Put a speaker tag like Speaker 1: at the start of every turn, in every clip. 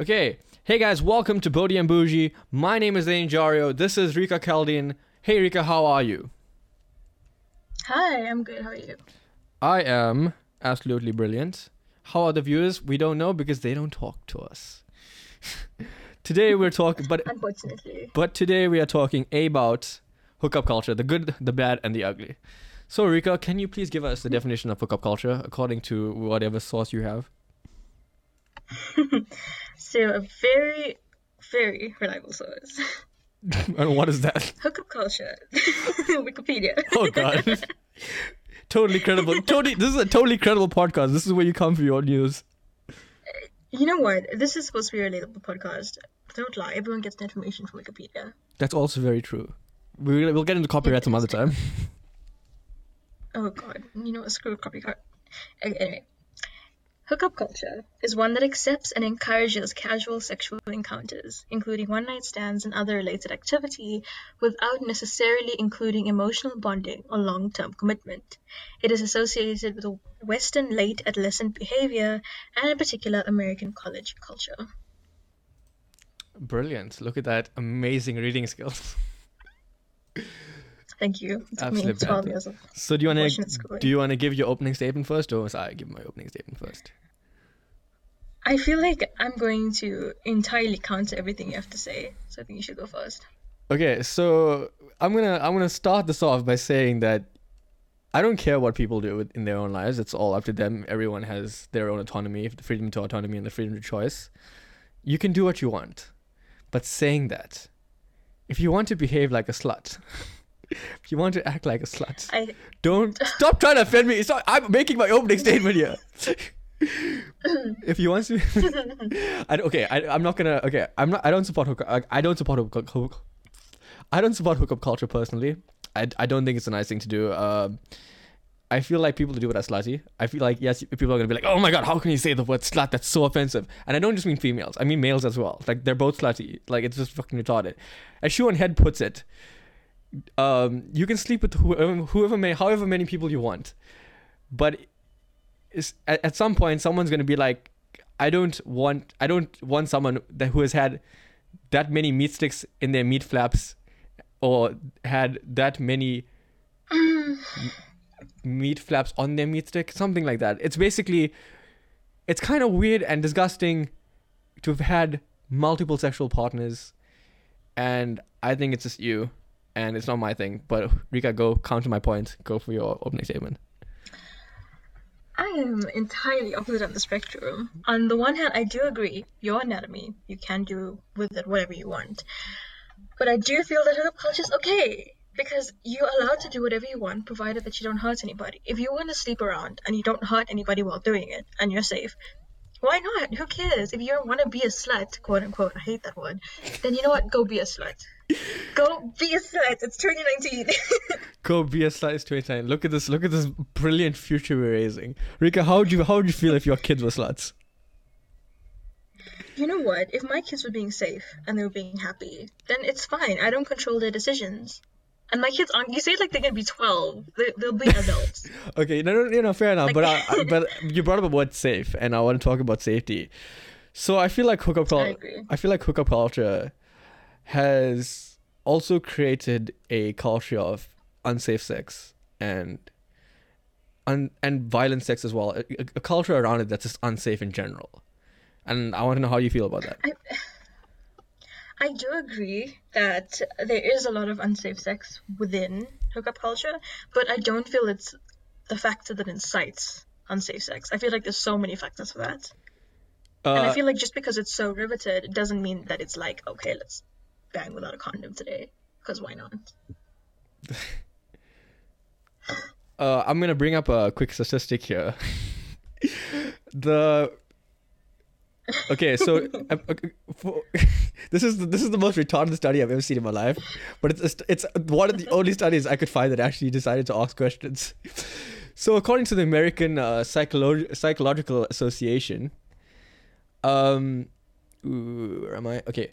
Speaker 1: Okay, hey guys, welcome to Bodhi and Bougie. My name is Zane Jario. This is Rika Chaldean. Hey Rika, how are you?
Speaker 2: Hi, I'm good. How are you?
Speaker 1: I am absolutely brilliant. How are the viewers? We don't know because they don't talk to us. today we're talking, but
Speaker 2: Unfortunately.
Speaker 1: but today we are talking about hookup culture, the good, the bad, and the ugly. So Rika, can you please give us the mm-hmm. definition of hookup culture according to whatever source you have?
Speaker 2: So, a very, very reliable source.
Speaker 1: and what is that?
Speaker 2: Hookup culture. Wikipedia.
Speaker 1: Oh god. totally credible. Totally this is a totally credible podcast. This is where you come for your news.
Speaker 2: Uh, you know what? This is supposed to be a relatable podcast. Don't lie. Everyone gets the information from Wikipedia.
Speaker 1: That's also very true. We'll, we'll get into copyright some other time.
Speaker 2: Oh god. You know what? Screw copyright. Okay, anyway. Hookup culture is one that accepts and encourages casual sexual encounters, including one night stands and other related activity, without necessarily including emotional bonding or long term commitment. It is associated with Western late adolescent behavior and, in particular, American college culture.
Speaker 1: Brilliant. Look at that amazing reading skills.
Speaker 2: Thank you. It took
Speaker 1: Absolutely
Speaker 2: me 12 years of
Speaker 1: So do you wanna do you wanna give your opening statement first or must I give my opening statement first?
Speaker 2: I feel like I'm going to entirely counter everything you have to say, so I think you should go first.
Speaker 1: Okay, so I'm gonna I'm gonna start this off by saying that I don't care what people do in their own lives. It's all up to them. Everyone has their own autonomy, the freedom to autonomy, and the freedom to choice. You can do what you want, but saying that, if you want to behave like a slut, if you want to act like a slut,
Speaker 2: I
Speaker 1: don't stop trying to offend me. It's not, I'm making my opening statement here. if you want to, I, okay, I, I'm not gonna. Okay, I'm not. I don't support hook. I, I don't support hook, hook. I don't support hookup culture personally. I, I don't think it's a nice thing to do. Um, I feel like people do it are slutty. I feel like yes, people are gonna be like, oh my god, how can you say the word slut? That's so offensive. And I don't just mean females. I mean males as well. Like they're both slutty. Like it's just fucking retarded. As Shoe0nHead puts it, um, you can sleep with whoever, whoever may, however many people you want, but is at, at some point someone's gonna be like, I don't want, I don't want someone that who has had that many meat sticks in their meat flaps, or had that many meat flaps on their meat stick, something like that. It's basically, it's kind of weird and disgusting to have had multiple sexual partners, and I think it's just you, and it's not my thing. But Rika, go counter my point. Go for your opening statement.
Speaker 2: I am entirely opposite of the spectrum. On the one hand, I do agree, your anatomy, you can do with it whatever you want. But I do feel that hookup culture is okay. Because you're allowed to do whatever you want, provided that you don't hurt anybody. If you want to sleep around and you don't hurt anybody while doing it, and you're safe, why not? Who cares? If you want to be a slut, quote unquote, I hate that word, then you know what? Go be a slut. Go be a slut. It's 2019.
Speaker 1: Go be a slut. It's 2019. Look at this. Look at this brilliant future we're raising. Rika, how would you how would you feel if your kids were sluts?
Speaker 2: You know what? If my kids were being safe and they were being happy, then it's fine. I don't control their decisions. And my kids aren't. You say like they're gonna be twelve. They, they'll be adults.
Speaker 1: Okay, no, no, you know, fair enough.
Speaker 2: Like-
Speaker 1: but I, I- but you brought up the word safe, and I want to talk about safety. So I feel like hookup
Speaker 2: I
Speaker 1: culture.
Speaker 2: agree.
Speaker 1: I feel like hookup culture has also created a culture of unsafe sex and un, and violent sex as well. A, a- a culture around it that's just unsafe in general. And I want to know how you feel about that.
Speaker 2: I, I do agree that there is a lot of unsafe sex within hookup culture, but I don't feel it's the factor that incites unsafe sex. I feel like there's so many factors for that. and I
Speaker 1: Uh,
Speaker 2: feel like just because it's so riveted, it doesn't mean that it's like, okay, let's bang without a condom today. Because why not?
Speaker 1: Uh, I'm gonna bring up a quick statistic here. the okay, so uh, uh, for, this is the, this is the most retarded study I've ever seen in my life, but it's it's one of the only studies I could find that actually decided to ask questions. So according to the American uh, Psycholo- Psychological Association, um, ooh, where am I? Okay,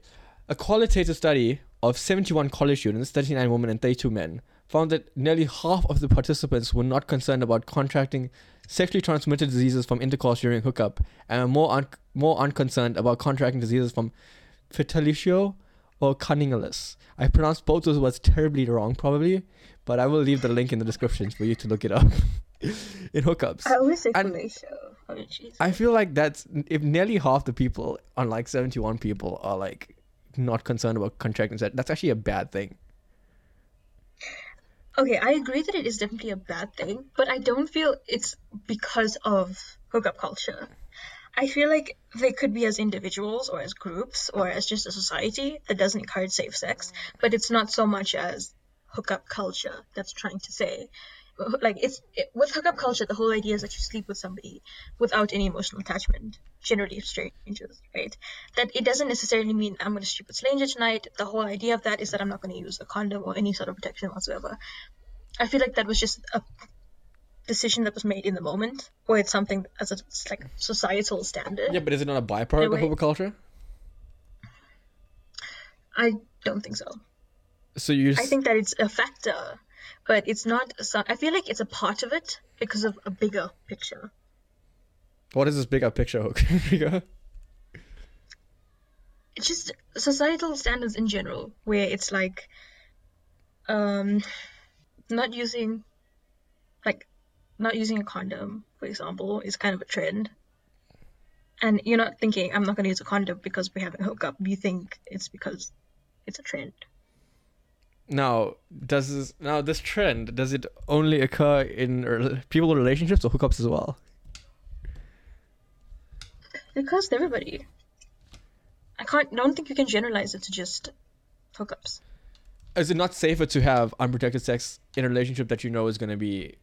Speaker 1: a qualitative study of 71 college students, 39 women and 32 men, found that nearly half of the participants were not concerned about contracting sexually transmitted diseases from intercourse during hookup and are more un- more unconcerned about contracting diseases from vitiligo or cunningus. I pronounced both those words terribly wrong, probably, but I will leave the link in the description for you to look it up. in hookups.
Speaker 2: I always say fellatio. Oh.
Speaker 1: I feel like that's if nearly half the people, unlike 71 people, are like not concerned about contracting that. That's actually a bad thing.
Speaker 2: Okay, I agree that it is definitely a bad thing, but I don't feel it's because of hookup culture. I feel like they could be as individuals or as groups or as just a society that doesn't encourage safe sex, but it's not so much as hookup culture that's trying to say. Like it's it, with hookup culture, the whole idea is that you sleep with somebody without any emotional attachment, generally strangers, right? That it doesn't necessarily mean I'm going to sleep with stranger tonight. The whole idea of that is that I'm not going to use a condom or any sort of protection whatsoever. I feel like that was just a decision that was made in the moment, or it's something as a it's like societal standard.
Speaker 1: Yeah, but is it not a byproduct of hookup culture?
Speaker 2: I don't think so.
Speaker 1: So you,
Speaker 2: I think that it's a factor, but it's not. So, I feel like it's a part of it because of a bigger picture.
Speaker 1: what is this bigger picture hook?
Speaker 2: It's just societal standards in general, where it's like, um, not using, like, not using a condom, for example, is kind of a trend. And you're not thinking, I'm not going to use a condom because we're having a hookup. You think it's because it's a trend.
Speaker 1: Now, does this now this trend does it only occur in rel- people relationships or hookups as well?
Speaker 2: It occurs to everybody. I can't. I Don't think you can generalize it to just hookups.
Speaker 1: Is it not safer to have unprotected sex in a relationship that you know is going to be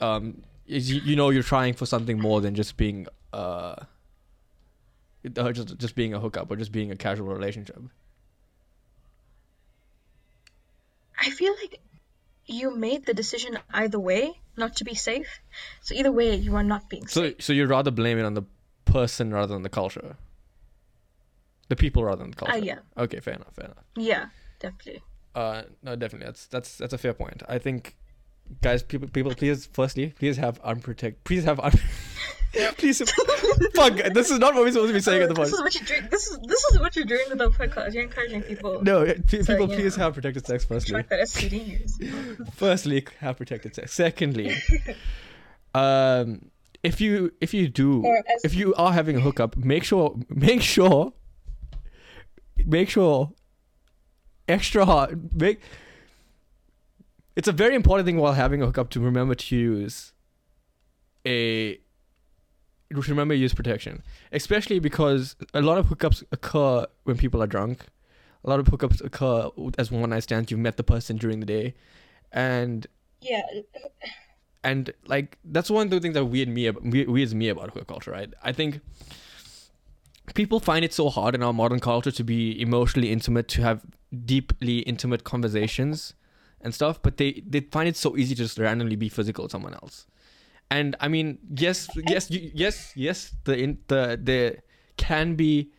Speaker 1: um is you, you know you're trying for something more than just being uh uh, just just being a hookup or just being a casual relationship.
Speaker 2: I feel like you made the decision either way not to be safe. So either way, you are not being
Speaker 1: So
Speaker 2: safe.
Speaker 1: so you'd rather blame it on the person rather than the culture. The people rather than the culture.
Speaker 2: Uh, yeah.
Speaker 1: Okay, fair enough, fair enough.
Speaker 2: Yeah, definitely.
Speaker 1: Uh, no, definitely. That's that's that's a fair point. I think, guys, people, people, please, firstly, please have unprotected. Please have un- please. fuck, this is not what we're supposed to be saying at the
Speaker 2: this is what you're doing. This is this is what you're doing with the podcast. You're encouraging people.
Speaker 1: No,
Speaker 2: So,
Speaker 1: people,
Speaker 2: you
Speaker 1: please
Speaker 2: know.
Speaker 1: have protected sex. Firstly,
Speaker 2: Track that STDs.
Speaker 1: firstly, have protected sex. Secondly, um, if you if you do
Speaker 2: as-
Speaker 1: if you are having a hookup, make sure make sure make sure extra hard make. It's a very important thing while having a hookup to remember to use a remember use protection, especially because a lot of hookups occur when people are drunk. A lot of hookups occur as one night stands. You've met the person during the day, and
Speaker 2: Yeah,
Speaker 1: and like that's one of the things that weird me weirds me about hookup culture. Right? I think people find it so hard in our modern culture to be emotionally intimate, to have deeply intimate conversations and stuff, but they they find it so easy to just randomly be physical with someone else. And I mean, yes, yes, yes, yes. The in, the there can be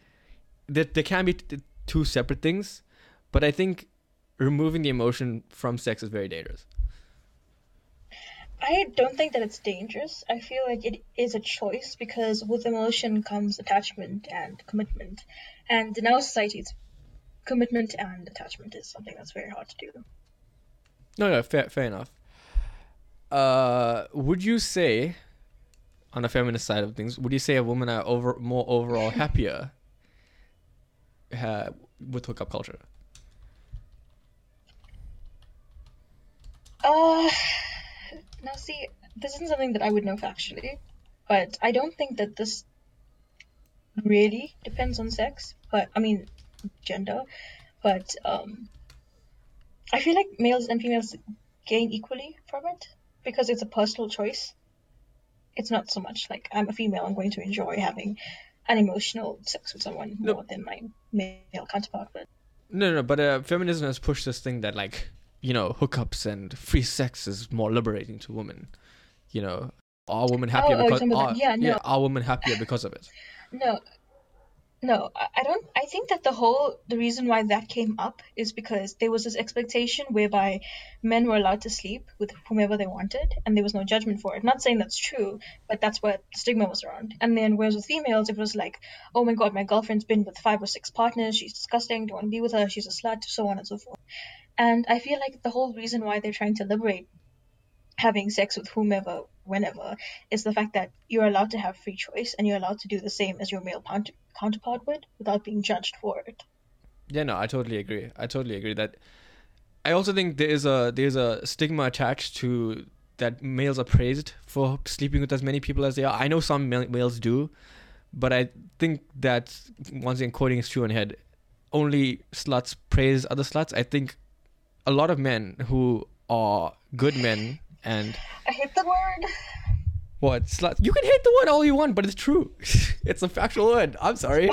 Speaker 1: that there can be t- two separate things, but I think removing the emotion from sex is very dangerous.
Speaker 2: I don't think that it's dangerous. I feel like it is a choice because with emotion comes attachment and commitment. And in our society, it's commitment and attachment is something that's very hard to do.
Speaker 1: No, no, fair, fair enough. Uh, would you say, on the feminist side of things, would you say a woman are over more overall happier uh, with hookup culture?
Speaker 2: Uh, now see, this isn't something that I would know factually, but I don't think that this really depends on sex, but I mean, gender, but um, I feel like males and females gain equally from it because it's a personal choice. It's not so much like I'm a female, I'm going to enjoy having an emotional sex with someone
Speaker 1: No.
Speaker 2: more than my male counterpart would.
Speaker 1: No, no, but uh, feminism has pushed this thing that like you know hookups and free sex is more liberating to women. You know, are women happier
Speaker 2: oh,
Speaker 1: because
Speaker 2: about
Speaker 1: are.
Speaker 2: Yeah, no.
Speaker 1: are women happier because of it?
Speaker 2: No. No, I don't. I think that the whole the reason why that came up is because there was this expectation whereby men were allowed to sleep with whomever they wanted, and there was no judgment for it. Not saying that's true, but that's what stigma was around. And then whereas with females, it was like, oh my god, my girlfriend's been with five or six partners. She's disgusting. Don't want to be with her. She's a slut. So on and so forth. And I feel like the whole reason why they're trying to liberate having sex with whomever, whenever, is the fact that you're allowed to have free choice and you're allowed to do the same as your male counter- counterpart would without being judged for it.
Speaker 1: Yeah, no, I totally agree. I totally agree that. I also think there is a there's a stigma attached to that males are praised for sleeping with as many people as they are. I know some males do, but I think that once again quoting is true on head. Only sluts praise other sluts. I think a lot of men who are good men and
Speaker 2: I hate the word.
Speaker 1: what sluts you can hate the word all you want, but it's true. it's a factual word. I'm sorry.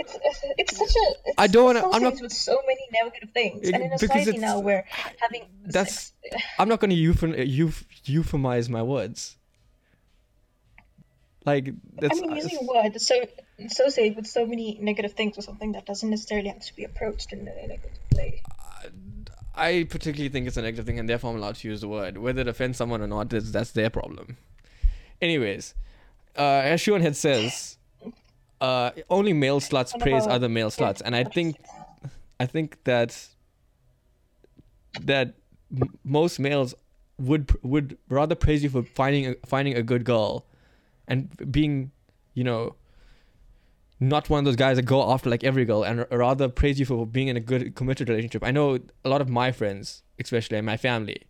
Speaker 2: It's, it's such a. It's
Speaker 1: I don't wanna- I'm
Speaker 2: associated
Speaker 1: not-
Speaker 2: with so many negative things,
Speaker 1: It-
Speaker 2: and in a society now where having
Speaker 1: That's
Speaker 2: sex,
Speaker 1: I'm not going to euphem- euph- euphemize my words. Like that's.
Speaker 2: I mean, uh, using a word that's so associated with so many negative things or something that doesn't necessarily have to be approached in a negative way.
Speaker 1: I particularly think it's a negative thing, and therefore I'm allowed to use the word. Whether it offends someone or not, that's, that's their problem. Anyways, uh, as Shoe0nHead says, uh, only male sluts praise other male sluts, and I think, I think that that m- most males would would rather praise you for finding a, finding a good girl, and being, you know, not one of those guys that go after like every girl and r- rather praise you for being in a good committed relationship. I know a lot of my friends, especially in my family,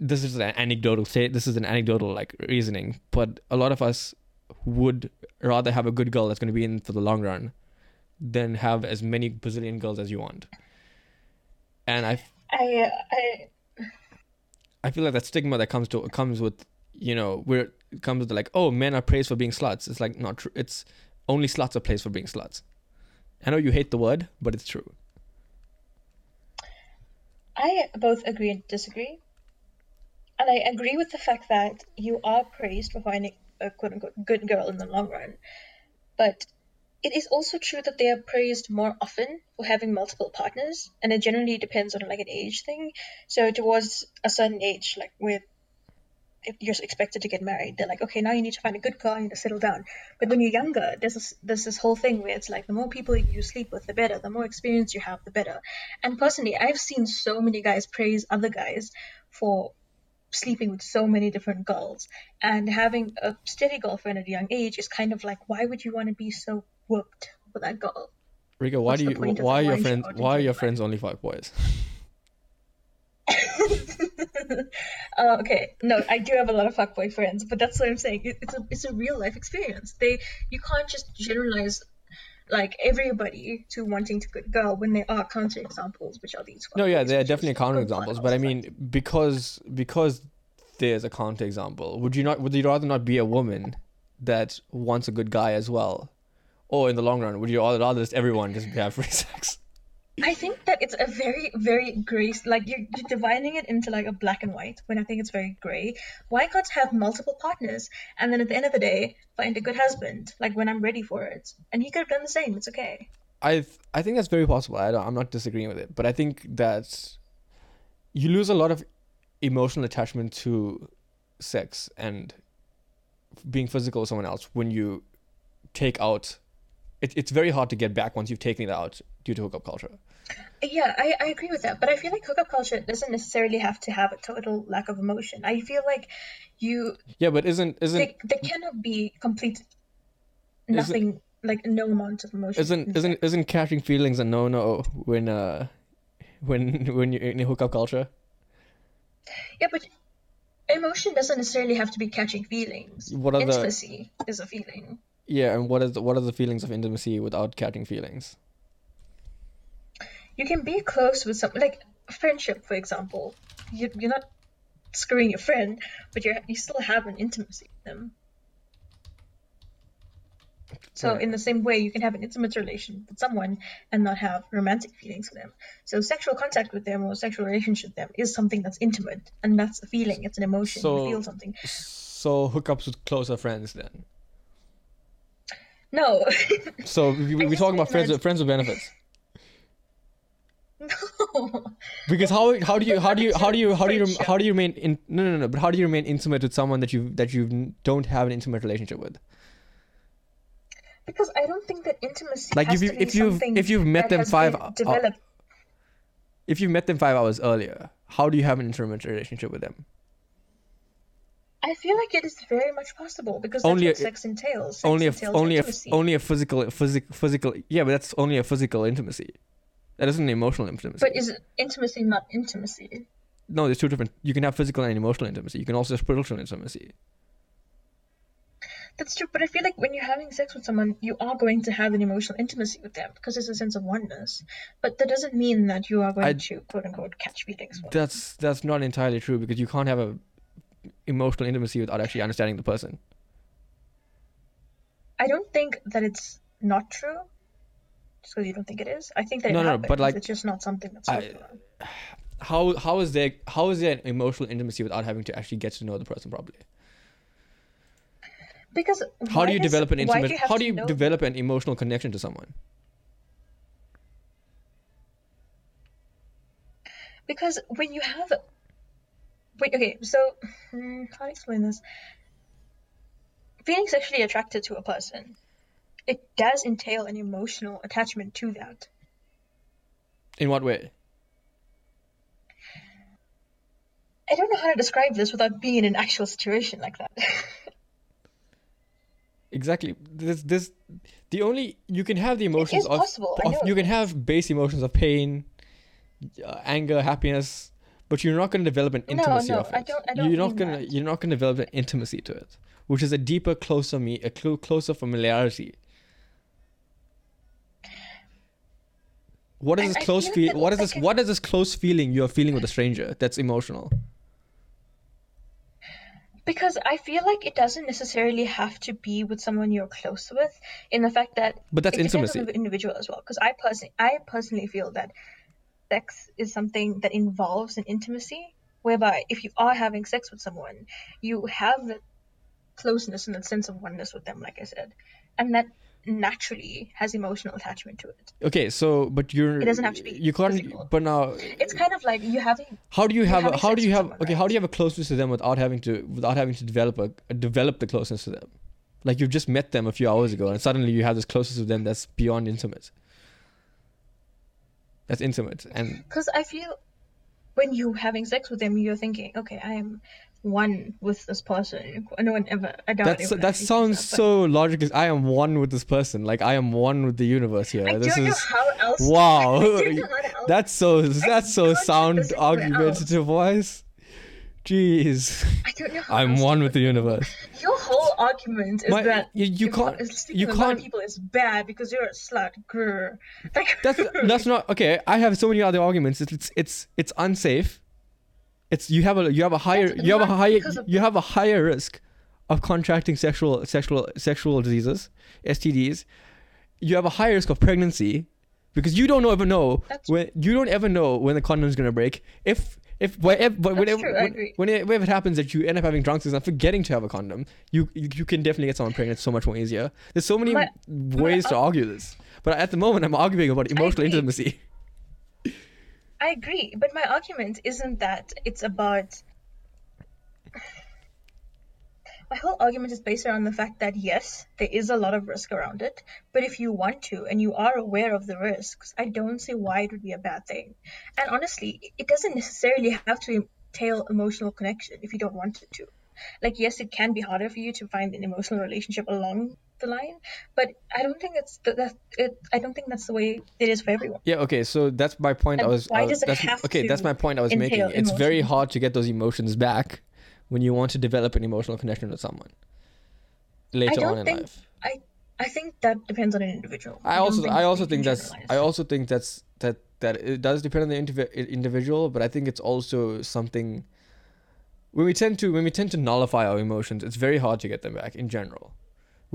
Speaker 1: this is an anecdotal say this is an anecdotal like reasoning, but a lot of us would rather have a good girl that's going to be in for the long run than have as many Brazilian girls as you want. And I
Speaker 2: I, I,
Speaker 1: I feel like that stigma that comes to comes with you know where it comes with like oh men are praised for being sluts. It's like not true. It's only sluts are praised for being sluts. I know you hate the word, but it's true.
Speaker 2: I both agree and disagree. And I agree with the fact that you are praised for finding a quote unquote good girl in the long run. But it is also true that they are praised more often for having multiple partners, and it generally depends on like an age thing. So towards a certain age, like with if you're expected to get married, they're like, okay, now you need to find a good girl, you need to settle down. But when you're younger, there's this, there's this whole thing where it's like the more people you sleep with, the better. The more experience you have, the better. And personally, I've seen so many guys praise other guys for sleeping with so many different girls. And having a steady girlfriend at a young age is kind of like, why would you want to be so whooped with that girl?
Speaker 1: Rika, why
Speaker 2: What's
Speaker 1: do you why are your friends why are your friends only five boys?
Speaker 2: uh, okay, no, I do have a lot of fuckboy friends, but that's what I'm saying. It, it's a it's a real life experience. They you can't just generalize like everybody to wanting to good girl when there are counter examples, which are these.
Speaker 1: No, yeah, there are definitely counter examples, but I mean because because there's a counter example, would you not would you rather not be a woman that wants a good guy as well? Or in the long run, would you rather just everyone just have free sex?
Speaker 2: I think that it's a very, very gray. Like you're, you're dividing it into like a black and white. When I think it's very gray. Why can't have multiple partners and then at the end of the day find a good husband? Like when I'm ready for it, and he could have done the same. It's okay.
Speaker 1: I I think that's very possible. I don't, I'm not disagreeing with it, but I think that you lose a lot of emotional attachment to sex and being physical with someone else when you take out. It, it's very hard to get back once you've taken it out due to hookup culture.
Speaker 2: Yeah, I, I agree with that. But I feel like hookup culture doesn't necessarily have to have a total lack of emotion. I feel like you
Speaker 1: Yeah, but isn't isn't
Speaker 2: there, there cannot be complete nothing like no amount of emotion.
Speaker 1: isn't isn't isn't catching feelings a no no when uh when when you're in a hookup culture?
Speaker 2: Yeah, but emotion doesn't necessarily have to be catching feelings.
Speaker 1: What are the
Speaker 2: Intimacy is a feeling.
Speaker 1: yeah, and what is the, what are the feelings of intimacy without catching feelings?
Speaker 2: You can be close with someone, like friendship, for example. You, you're not screwing your friend, but you you still have an intimacy with them. So
Speaker 1: Right.
Speaker 2: in the same way, you can have an intimate relation with someone and not have romantic feelings for them. So sexual contact with them or sexual relationship with them is something that's intimate, and that's a feeling. It's an emotion.
Speaker 1: So-
Speaker 2: you feel something.
Speaker 1: So hookups with closer friends then.
Speaker 2: No.
Speaker 1: So we, we, we're talking about friends with friends with benefits.
Speaker 2: No.
Speaker 1: Because how how do you how do you how do you how do you how do you remain in no no no but how do you remain intimate with someone that you that you don't have an intimate relationship with?
Speaker 2: Because I don't think that intimacy
Speaker 1: Like,
Speaker 2: has
Speaker 1: if you- if you've- if you've met them five
Speaker 2: developed.
Speaker 1: If you met them five hours earlier, how do you have an intimate relationship with them?
Speaker 2: I feel like it is very much possible because that's
Speaker 1: Only
Speaker 2: what
Speaker 1: a-
Speaker 2: sex entails. Sex
Speaker 1: only a
Speaker 2: entails
Speaker 1: only a
Speaker 2: intimacy.
Speaker 1: only a physical physical physical yeah, but that's only a physical intimacy. That isn't emotional intimacy.
Speaker 2: But is intimacy not intimacy?
Speaker 1: no, there's two different. You can have physical and emotional intimacy. You can also have spiritual intimacy.
Speaker 2: That's true, but I feel like when you're having sex with someone, you are going to have an emotional intimacy with them because there's a sense of oneness. But that doesn't mean that you are going
Speaker 1: I-
Speaker 2: to quote unquote catch feelings.
Speaker 1: That's that's not entirely true because you can't have a emotional intimacy without actually understanding the person.
Speaker 2: I don't think that it's not true. Just because you don't think it is, I think that
Speaker 1: No,
Speaker 2: it
Speaker 1: no,
Speaker 2: happens.
Speaker 1: but, like,
Speaker 2: it's just not something that's
Speaker 1: I- How how is there how is there an emotional intimacy without having to actually get to know the person properly?
Speaker 2: Because
Speaker 1: How do you
Speaker 2: does-
Speaker 1: develop an intimate?
Speaker 2: do
Speaker 1: how do you
Speaker 2: know-
Speaker 1: develop an emotional connection to someone?
Speaker 2: Because when you have, wait, okay, so hmm, how to explain this? Feeling sexually attracted to a person, it does entail an emotional attachment to that.
Speaker 1: In what way?
Speaker 2: I don't know how to describe this without being in an actual situation like that.
Speaker 1: Exactly. This this the only you can have the emotions of, of you can have base emotions of pain, uh, anger, happiness, but you're not going to develop an intimacy
Speaker 2: no,
Speaker 1: of it.
Speaker 2: I don't- I don't
Speaker 1: you're not gonna you're not gonna develop an intimacy to it, which is a deeper, closer me a clo- closer familiarity. What is
Speaker 2: I-
Speaker 1: this close
Speaker 2: feel?
Speaker 1: What is
Speaker 2: it's
Speaker 1: this?
Speaker 2: like
Speaker 1: What is this close feeling you're feeling with a stranger that's emotional?
Speaker 2: because I feel like it doesn't necessarily have to be with someone you're close with, in the fact that
Speaker 1: But that's intimacy.
Speaker 2: on the individual as well. Because I personally, I personally feel that sex is something that involves an intimacy, whereby if you are having sex with someone, you have that closeness and that sense of oneness with them, like I said, and that naturally has emotional attachment to it.
Speaker 1: Okay, so but you're
Speaker 2: It doesn't have to be
Speaker 1: you can't.
Speaker 2: physical.
Speaker 1: But now
Speaker 2: It's kind of like you having
Speaker 1: How do you have a, how do you have
Speaker 2: someone,
Speaker 1: okay how do you have a closeness to them without having to without having to develop a develop the closeness to them like you've just met them a few hours ago and suddenly you have this closeness to them that's beyond intimate that's intimate and
Speaker 2: because I feel when you're having sex with them, you're thinking, okay, I am one with this person. No one ever. I doubt
Speaker 1: that's that sounds
Speaker 2: that,
Speaker 1: so logical i am one with this person like i am one with the universe here
Speaker 2: I
Speaker 1: this
Speaker 2: don't know
Speaker 1: is
Speaker 2: how else.
Speaker 1: wow
Speaker 2: I don't know how else.
Speaker 1: that's so that's so sound argumentative voice jeez
Speaker 2: I don't know how
Speaker 1: i'm one with the universe
Speaker 2: Your whole argument is
Speaker 1: My-
Speaker 2: that
Speaker 1: you- you can't-
Speaker 2: one is sleeping
Speaker 1: you can't-
Speaker 2: people is bad because you're a slut. Grr. Like
Speaker 1: That's that's not okay. I have so many other arguments. It's it's it's, it's unsafe. It's you have a you have a higher you have a higher you have a higher risk of contracting sexual sexual sexual diseases, STDs. You have a higher risk of pregnancy because you don't ever know
Speaker 2: That's-
Speaker 1: when you don't ever know when the condom's gonna break. If if whenever, whenever,
Speaker 2: true,
Speaker 1: when- whenever it happens that you end up having drunk sex and forgetting to have a condom, you you can definitely get someone pregnant so much more easier. There's so many ways to argue this, but at the moment I'm arguing about emotional intimacy.
Speaker 2: I agree, but my argument isn't that it's about. My whole argument is based around the fact that yes, there is a lot of risk around it, but if you want to and you are aware of the risks, I don't see why it would be a bad thing. And honestly, it doesn't necessarily have to entail emotional connection if you don't want it to. Like, yes, it can be harder for you to find an emotional relationship along the line, but I don't think it's th- that it. I don't think that's the way it is for everyone.
Speaker 1: Yeah, okay, so that's my point. I was.
Speaker 2: why
Speaker 1: I
Speaker 2: does it have
Speaker 1: okay, that's my point I was making.
Speaker 2: entail
Speaker 1: It's very hard to get those emotions back when you want to develop an emotional connection with someone later on in
Speaker 2: think
Speaker 1: life.
Speaker 2: I I think that depends on an individual.
Speaker 1: I
Speaker 2: don't
Speaker 1: also,
Speaker 2: think
Speaker 1: I also think that's. I also think that's that that it does depend on the indiv- individual, but I think it's also something. When we tend to when we tend to nullify our emotions, it's very hard to get them back in general.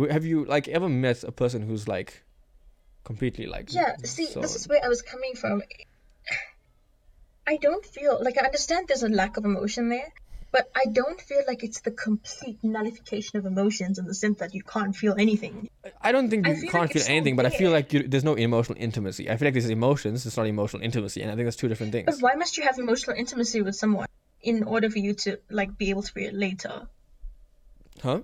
Speaker 1: Have you like ever met a person who's like completely like
Speaker 2: Yeah, see,
Speaker 1: so-
Speaker 2: this is where I was coming from. I don't feel like I understand there's a lack of emotion there, but I don't feel like it's the complete nullification of emotions in the sense that you can't feel anything.
Speaker 1: I don't think you can't
Speaker 2: like
Speaker 1: feel
Speaker 2: it's so
Speaker 1: anything, but I feel like you, there's no emotional intimacy. I feel like there's emotions, it's not emotional intimacy, and I think that's two different things But
Speaker 2: why must you have emotional intimacy with someone in order for you to like be able to it later?
Speaker 1: Huh?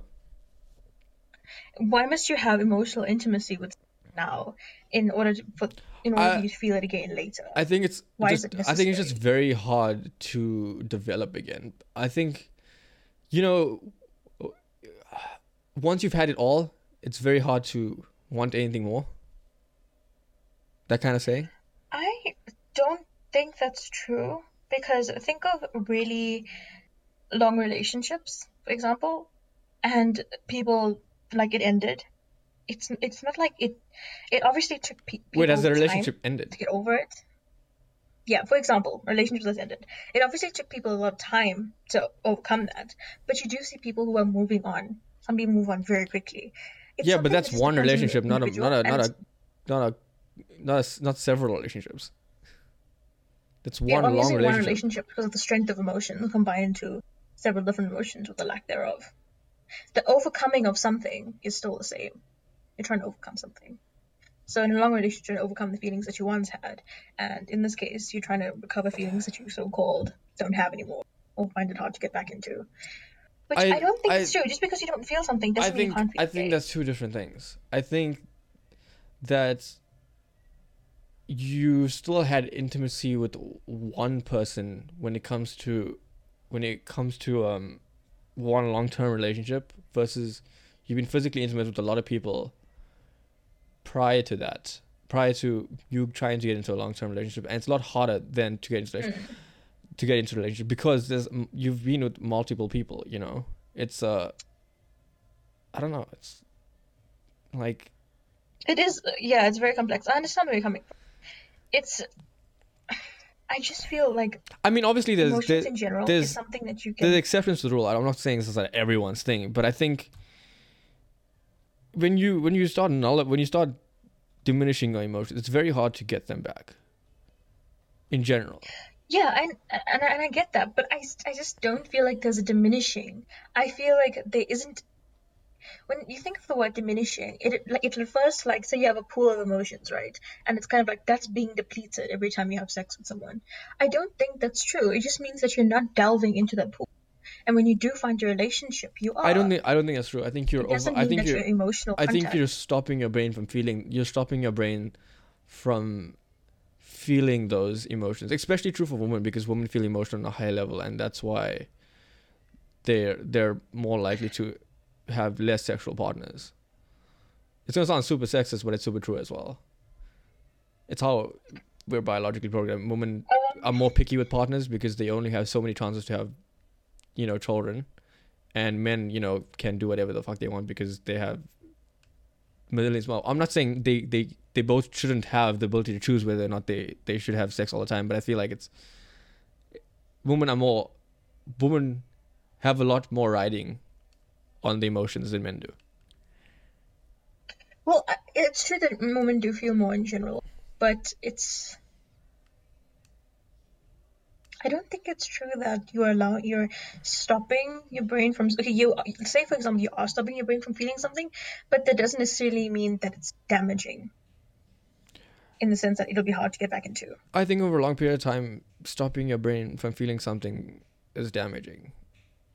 Speaker 2: Why must you have emotional intimacy with now in order to for in order
Speaker 1: I-
Speaker 2: to feel it again later?
Speaker 1: I think it's
Speaker 2: Why is
Speaker 1: just,
Speaker 2: it
Speaker 1: I think it's just very hard to develop again. I think, you know, once you've had it all, it's very hard to want anything more. That kind of saying.
Speaker 2: I don't think that's true because think of really long relationships, for example, and people like it ended. It's it's not like it. It obviously took pe- people
Speaker 1: Wait, has the relationship ended?
Speaker 2: to get over it. Yeah, for example, relationships that ended. It obviously took people a lot of time to overcome that, but you do see people who are moving on. Some people move on very quickly. It's
Speaker 1: Yeah, but that's
Speaker 2: just
Speaker 1: one
Speaker 2: depends on the
Speaker 1: relationship, not a not a not a not a not a, not several relationships. That's one
Speaker 2: I'm
Speaker 1: long
Speaker 2: using one
Speaker 1: relationship.
Speaker 2: relationship because of the strength of emotion combined into several different emotions with the lack thereof. The overcoming of something is still the same. You're trying to overcome something. So in a long relationship, you're trying to overcome the feelings that you once had, and in this case, you're trying to recover feelings that you so-called don't have anymore or find it hard to get back into. Which I,
Speaker 1: I-
Speaker 2: don't think
Speaker 1: I-
Speaker 2: is true. Just because you don't feel something
Speaker 1: I
Speaker 2: doesn't mean
Speaker 1: think
Speaker 2: you can't feel
Speaker 1: I think that's two different things. I think that you still had intimacy with one person when it comes to when it comes to um one long-term relationship versus you've been physically intimate with a lot of people prior to that prior to you trying to get into a long-term relationship and it's a lot harder than to get into a relationship to get into a relationship because there's you've been with multiple people you know it's uh i don't know it's like
Speaker 2: It is, yeah, it's very complex. I understand where you're coming from. It's, I just feel like
Speaker 1: i mean obviously there's
Speaker 2: emotions
Speaker 1: there,
Speaker 2: in general
Speaker 1: there's
Speaker 2: is something that you can.
Speaker 1: there's exceptions to the rule i'm not saying this is like everyone's thing but i think when you when you start null when you start diminishing your emotions it's very hard to get them back in general
Speaker 2: Yeah, and and I, and I get that, but I I just don't feel like there's a diminishing. I feel like there isn't. When you think of the word diminishing, it like it refers to like say you have a pool of emotions, right? And it's kind of like that's being depleted every time you have sex with someone. I don't think that's true. It just means that you're not delving into that pool. And when you do find your relationship, you are.
Speaker 1: i don't think i don't think that's true i think you're
Speaker 2: It
Speaker 1: over i think
Speaker 2: that
Speaker 1: you're
Speaker 2: you're emotional.
Speaker 1: I think you're stopping your brain from feeling. You're stopping your brain from feeling those emotions. Especially true for women because women feel emotion on a high level, and that's why they're they're more likely to have less sexual partners. It's gonna sound super sexist, but it's super true as well. It's how we're biologically programmed. Women are more picky with partners because they only have so many chances to have, you know, children, and men, you know, can do whatever the fuck they want because they have millions more. I'm not saying they they they both shouldn't have the ability to choose whether or not they they should have sex all the time, but I feel like it's women are more women have a lot more riding on the emotions than men do.
Speaker 2: Well, it's true that women do feel more in general, but it's. I don't think it's true that you are allow you're stopping your brain from okay you say for example you are stopping your brain from feeling something, but that doesn't necessarily mean that it's damaging. In the sense that it'll be hard to get back into.
Speaker 1: I think over a long period of time, stopping your brain from feeling something is damaging.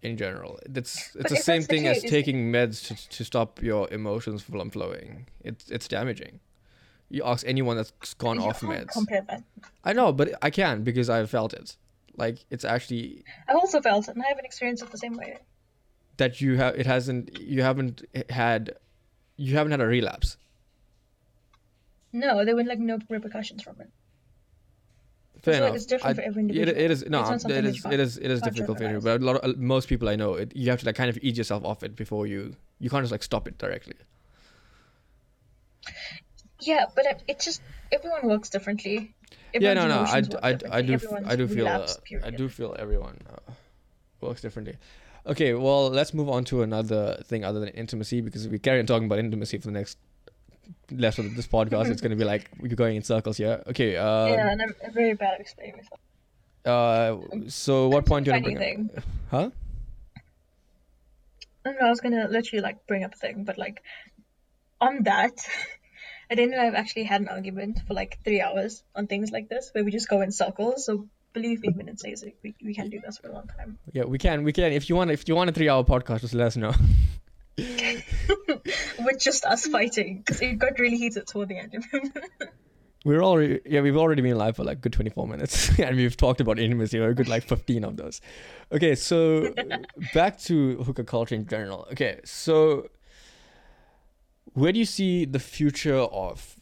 Speaker 1: In general, it's it's the same
Speaker 2: the
Speaker 1: thing as taking meds to to stop your emotions from flowing. It's it's damaging. You ask anyone that's gone
Speaker 2: You
Speaker 1: off
Speaker 2: can't
Speaker 1: meds.
Speaker 2: Compare that.
Speaker 1: I know, but I can because I've felt it. Like it's actually
Speaker 2: I've also felt it, and I haven't experienced it the same way.
Speaker 1: that you have. It hasn't. You haven't had. You haven't had a relapse.
Speaker 2: No, there were like no repercussions from it.
Speaker 1: Fair enough.
Speaker 2: it's different
Speaker 1: I-
Speaker 2: for every
Speaker 1: It, it is no.
Speaker 2: It's
Speaker 1: It is. It is. It is difficult for you, but a lot of most people I know, it, you have to like kind of ease yourself off it before you. You can't just like stop it directly.
Speaker 2: Yeah, but it, it just everyone works differently.
Speaker 1: yeah, no, no. I,
Speaker 2: emotions
Speaker 1: d-
Speaker 2: work
Speaker 1: I, d- I
Speaker 2: differently.
Speaker 1: do.
Speaker 2: Everyone's
Speaker 1: I do feel. Uh, I do feel everyone uh, works differently. Okay, well, let's move on to another thing other than intimacy because we carry on talking about intimacy for the next less of this podcast, it's going to be like we're going in circles here. Okay. Uh,
Speaker 2: yeah, and I'm very bad at explaining myself.
Speaker 1: Uh, so what point do you want to bring
Speaker 2: Anything.
Speaker 1: up? Huh?
Speaker 2: I don't know, I was gonna literally like bring up a thing, but like on that, Adina and I have actually had an argument for like three hours on things like this, where we just go in circles. So believe me when it says it, we, we can do this for a long time.
Speaker 1: Yeah, we can. We can. If you want, if you want a three-hour podcast, just let us know.
Speaker 2: With just us fighting, because it got really heated toward the end. Of him.
Speaker 1: We're already yeah, we've already been live for like good twenty four minutes, and we've talked about intimacy a good like fifteen of those. Okay, so back to hookup culture in general. Okay, so where do you see the future of?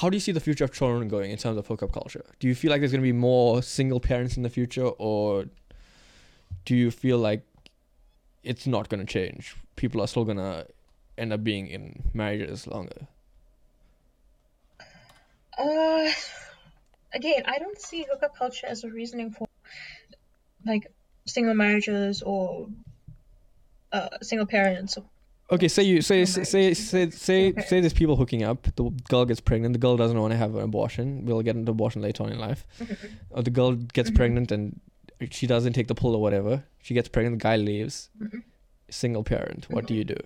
Speaker 1: How do you see the future of children going in terms of hookup culture? Do you feel like there's going to be more single parents in the future, or do you feel like it's not going to change? People are still going to end up being in marriages longer.
Speaker 2: Uh, again, I don't see hookup culture as a reasoning for like single marriages or uh single parents.
Speaker 1: Okay, say you say say say say
Speaker 2: Okay.
Speaker 1: say there's people hooking up. The girl gets pregnant. The girl doesn't want to have an abortion. We'll get into abortion later on in life. Or the girl gets
Speaker 2: Mhm.
Speaker 1: pregnant and she doesn't take the pill or whatever. She gets pregnant. The guy leaves.
Speaker 2: Mhm.
Speaker 1: Single parent. What do you do?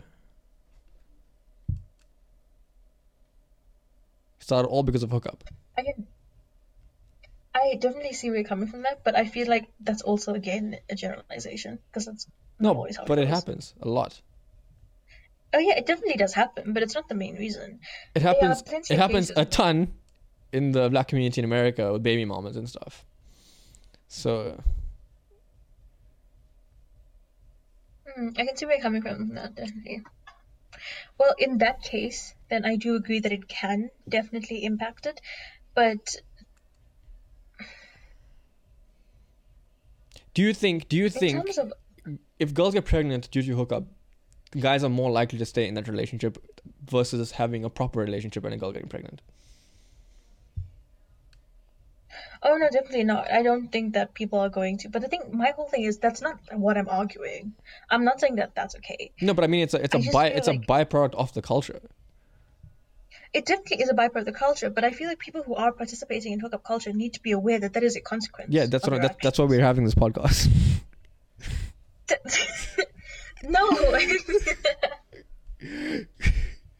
Speaker 1: Started all because of hookup.
Speaker 2: I can. I definitely see where you're coming from there, but I feel like that's also again a generalization because that's
Speaker 1: No,
Speaker 2: always how it
Speaker 1: but it
Speaker 2: goes.
Speaker 1: happens a lot.
Speaker 2: Oh yeah, it definitely does happen, but it's not the main reason.
Speaker 1: It happens. It happens a ton in the black community in America with baby mamas and stuff. So
Speaker 2: Hmm, I can see where you're coming from. That definitely. Well, in that case, then I do agree that it can definitely impact it, but
Speaker 1: do you think? Do you
Speaker 2: in
Speaker 1: think?
Speaker 2: terms of
Speaker 1: if girls get pregnant due to hookup, guys are more likely to stay in that relationship versus having a proper relationship and a girl getting pregnant.
Speaker 2: Oh no, definitely not. I don't think that people are going to. But the thing, my whole thing is that's not what I'm arguing. I'm not saying that that's okay.
Speaker 1: No, but I mean it's a it's
Speaker 2: I
Speaker 1: a by it's
Speaker 2: like-
Speaker 1: a byproduct of the culture.
Speaker 2: It definitely is a byproduct of the culture, but I feel like people who are participating in hookup culture need to be aware that that is a consequence.
Speaker 1: Yeah, that's what I, that, that's why we're having this podcast.
Speaker 2: no.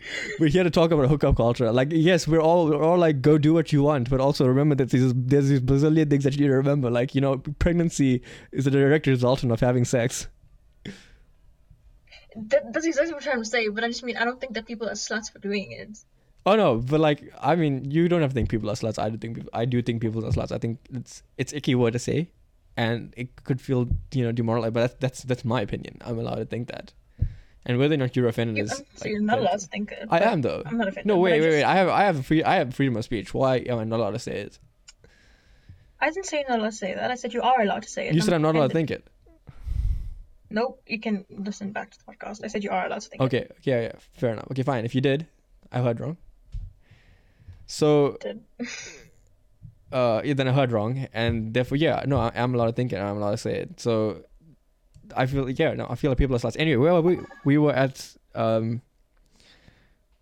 Speaker 1: we're here to talk about a hookup culture. Like yes, we're all we're all like go do what you want, but also remember that there's there's these bazillion things that you need to remember. Like you know, pregnancy is a direct resultant of having sex.
Speaker 2: that, that's exactly what I'm trying to say, but I just mean I don't think that people are sluts for doing it.
Speaker 1: Oh no, but like I mean, you don't have to think people are sluts. I do think people, I do think people are sluts. I think it's it's icky word to say, and it could feel you know demoralized. But that's that's that's my opinion. I'm allowed to think that, and whether or not you're offended
Speaker 2: You,
Speaker 1: is
Speaker 2: I'm, so you're not allowed to think it.
Speaker 1: I am though.
Speaker 2: I'm not offended.
Speaker 1: No, wait, wait, wait. I have I have free I have freedom of speech. Why am I not allowed to say it?
Speaker 2: I didn't say you're not allowed to say that. I said you are allowed to say it.
Speaker 1: You said I'm not allowed to think it.
Speaker 2: Nope, you can listen back to the podcast. I said you are allowed to think it.
Speaker 1: Okay, yeah, yeah, fair enough. Okay, fine. If you did, I heard wrong. So,
Speaker 2: Did.
Speaker 1: uh, yeah, then I heard wrong, and therefore, yeah, no, I, I'm allowed to think it. I'm allowed to say it. So, I feel, yeah, no, I feel like people are sluts. Anyway, where we? We were at um,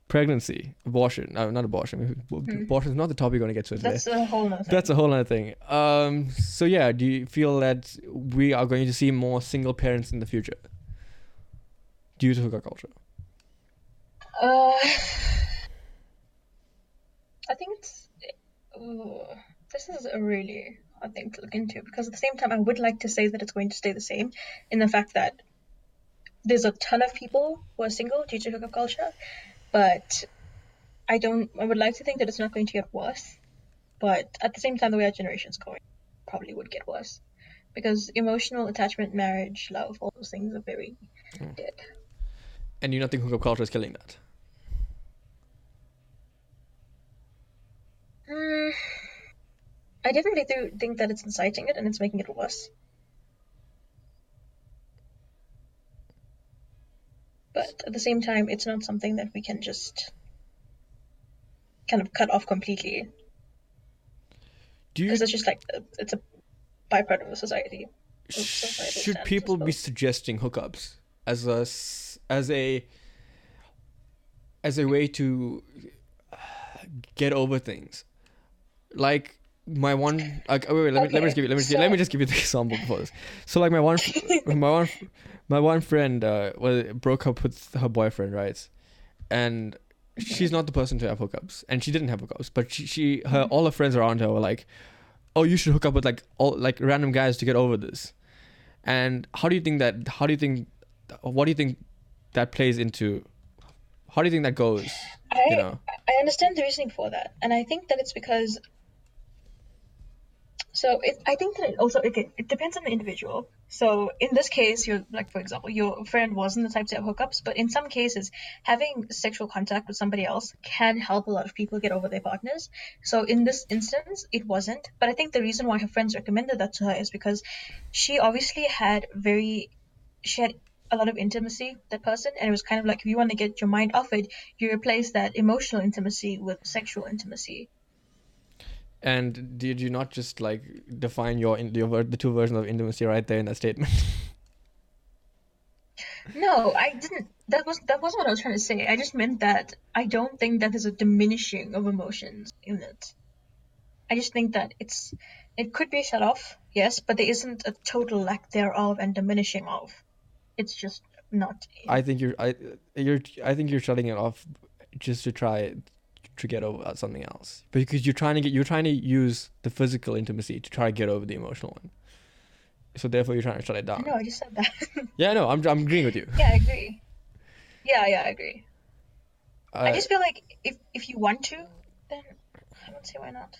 Speaker 1: pregnancy, abortion. No, not abortion. Abortion is not the topic we're gonna get to today.
Speaker 2: That's a whole nother thing.
Speaker 1: That's a whole other thing. Um, so yeah, do you feel that we are going to see more single parents in the future due to hookup culture?
Speaker 2: Uh, I think it's. Uh, this is a really thing to look into because at the same time, I would like to say that it's going to stay the same in the fact that there's a ton of people who are single due to hookup culture, but I don't. I would like to think that it's not going to get worse, but at the same time, the way our generation's going, probably would get worse because emotional attachment, marriage, love, all those things are very
Speaker 1: Mm.
Speaker 2: dead.
Speaker 1: And you don't think hookup culture is killing that?
Speaker 2: Mm, I definitely do think that it's inciting it and it's making it worse. But at the same time, it's not something that we can just kind of cut off completely
Speaker 1: Do you
Speaker 2: because it's just like it's a byproduct of the society. of
Speaker 1: should people be suggesting hookups as a, as a as a way to get over things? Like my one like wait, wait let me let me just give you let me let me just give you the example before this. So like my one my one my one friend uh broke up with her boyfriend right, and she's not the person to have hookups and she didn't have hookups but she, she her all her friends around her were like, oh you should hook up with like all like random guys to get over this, and how do you think that how do you think what do you think that plays into how do you think that goes
Speaker 2: I
Speaker 1: you know
Speaker 2: I understand the reasoning for that, and I think that it's because. So it, I think that it also it, it depends on the individual. So in this case, you're like for example, your friend wasn't the type to have hookups, but in some cases, having sexual contact with somebody else can help a lot of people get over their partners. So in this instance, it wasn't. But I think the reason why her friends recommended that to her is because she obviously had very she had a lot of intimacy with that person and it was kind of like if you want to get your mind off it you replace that emotional intimacy with sexual intimacy
Speaker 1: And did you not just like define your your the two versions of intimacy right there in that statement?
Speaker 2: no i didn't. That was that wasn't what i was trying to say. I just meant that i don't think that there's a diminishing of emotions in it. I just think that it's it could be shut off yes but there isn't a total lack thereof and diminishing of. It's just not.
Speaker 1: I think you're I you're I think you're shutting it off just to try to get over uh, something else because you're trying to get you're trying to use the physical intimacy to try to get over the emotional one. So therefore, you're trying to shut it down.
Speaker 2: no i just said that
Speaker 1: Yeah, no, I'm I'm agreeing with you.
Speaker 2: yeah i agree yeah yeah i agree
Speaker 1: I,
Speaker 2: I just feel like if if you want to, then I don't see why not.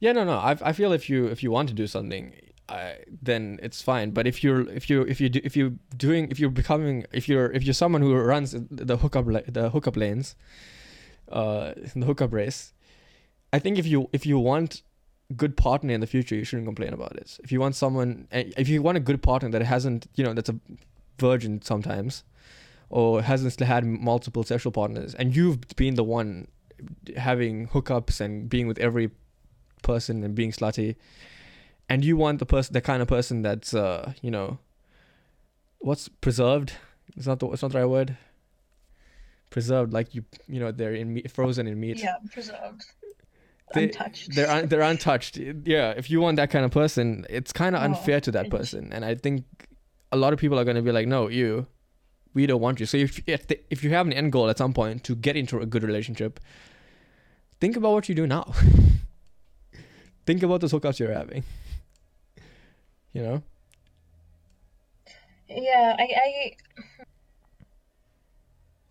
Speaker 1: yeah, no, no. I I feel if you if you want to do something, I, then it's fine. But if you're if you if you do, if you doing if you're becoming if you're if you're someone who runs the hookup the hookup lanes, uh, the hookup race, I think if you if you want good partner in the future, you shouldn't complain about it. If you want someone, eh, if you want a good partner that hasn't, you know, that's a virgin sometimes, or hasn't had multiple sexual partners, and you've been the one having hookups and being with every person and being slutty, and you want the person, the kind of person that's, uh, you know, what's preserved? It's not the, it's not the right word. Preserved, like you, you know, they're in meat, frozen in meat
Speaker 2: Yeah, preserved,
Speaker 1: they,
Speaker 2: untouched.
Speaker 1: They're un, they're untouched. Yeah, if you want that kind of person, it's kind of
Speaker 2: Oh,
Speaker 1: unfair to that person, and I think a lot of people are going to be like, "No, you, we don't want you." So if if, the, if you have an end goal at some point to get into a good relationship, think about what you do now. think about the hookups you're having. You know,
Speaker 2: yeah, I, I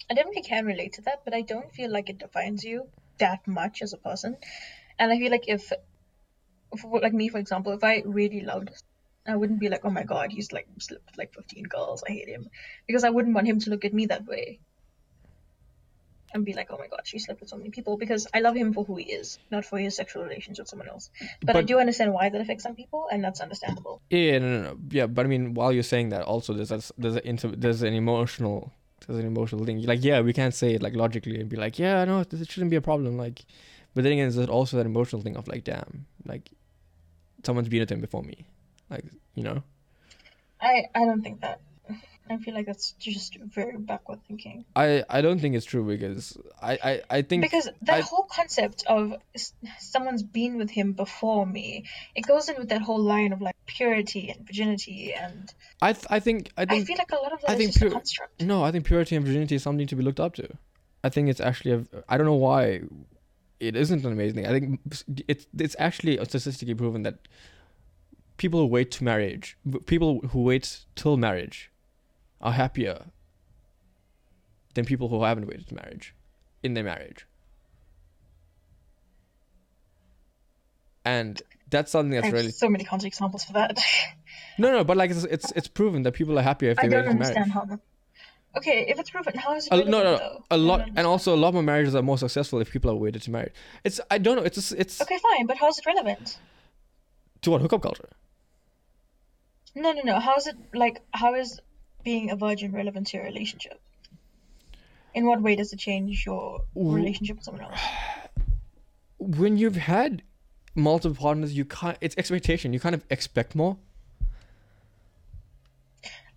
Speaker 2: I definitely can relate to that, but I don't feel like it defines you that much as a person. And I feel like if, if like me, for example, if I really loved, I wouldn't be like, oh my god, he's like slept with like 15 girls, I hate him, because I wouldn't want him to look at me that way. And be like, oh my god, she slept with so many people because I love him for who he is, not for his sexual relations with someone else. But, I do understand why that affects some people, and that's understandable.
Speaker 1: yeah, no, no, no, yeah. But I mean, while you're saying that, also there's a, there's a, there's an emotional there's an emotional thing. Like, yeah, we can't say it like logically and be like, yeah, no, this shouldn't be a problem. Like, but then again, there's also that emotional thing of like, damn, like, someone's been with him before me, like, you know.
Speaker 2: I I don't think that. I feel like that's just very backward thinking.
Speaker 1: I I don't think it's true because I I I think
Speaker 2: Because that
Speaker 1: I-
Speaker 2: whole concept of someone's been with him before me, it goes in with that whole line of like purity and virginity, and
Speaker 1: I th- I think I
Speaker 2: I,
Speaker 1: think
Speaker 2: feel like a lot of that
Speaker 1: I
Speaker 2: is
Speaker 1: think
Speaker 2: a construct.
Speaker 1: No, I think purity and virginity is something to be looked up to. I think it's actually a. I don't know why it isn't an amazing thing. I think it's it's actually statistically proven that people who wait to marriage, people who wait till marriage, are happier than people who haven't waited to marriage, in their marriage. And that's something that's really
Speaker 2: so many counterexamples for that.
Speaker 1: no no, but like it's it's, it's proven that people are happier if they wait to marriage.
Speaker 2: understand how that. Okay, if it's proven, how is it?
Speaker 1: A, no, no,
Speaker 2: though?
Speaker 1: a lot, and also a lot more marriages are more successful if people are waited to marry. It's I don't know. It's just, it's
Speaker 2: Okay, fine, but how is it relevant?
Speaker 1: to what hookup culture.
Speaker 2: No, no, no. How is it like? How is being a virgin relevant to your relationship? In what way does it change your relationship with someone else?
Speaker 1: When you've had multiple partners, you can't. It's expectation. You kind of expect more.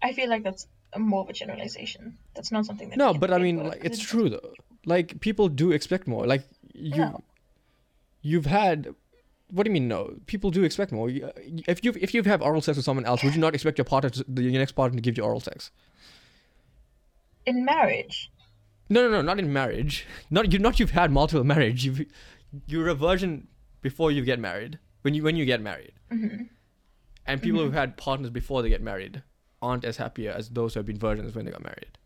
Speaker 2: I feel like that's more of a generalization. That's not something that.
Speaker 1: No, but I mean, like, it's true though. Like people do expect more. Like you,
Speaker 2: Yeah.
Speaker 1: you've had What do you mean no? People do expect more. If you if you have oral sex with someone else, would you not expect your partner, to, your next partner, to give you oral sex?
Speaker 2: In marriage,
Speaker 1: No, no, no, not in marriage. Not you. Not you've had multiple marriage. You, you're a virgin before you get married. When you when you get married,
Speaker 2: Mm-hmm.
Speaker 1: and people who've had partners before they get married aren't as happier as those who have been virgins when they got married.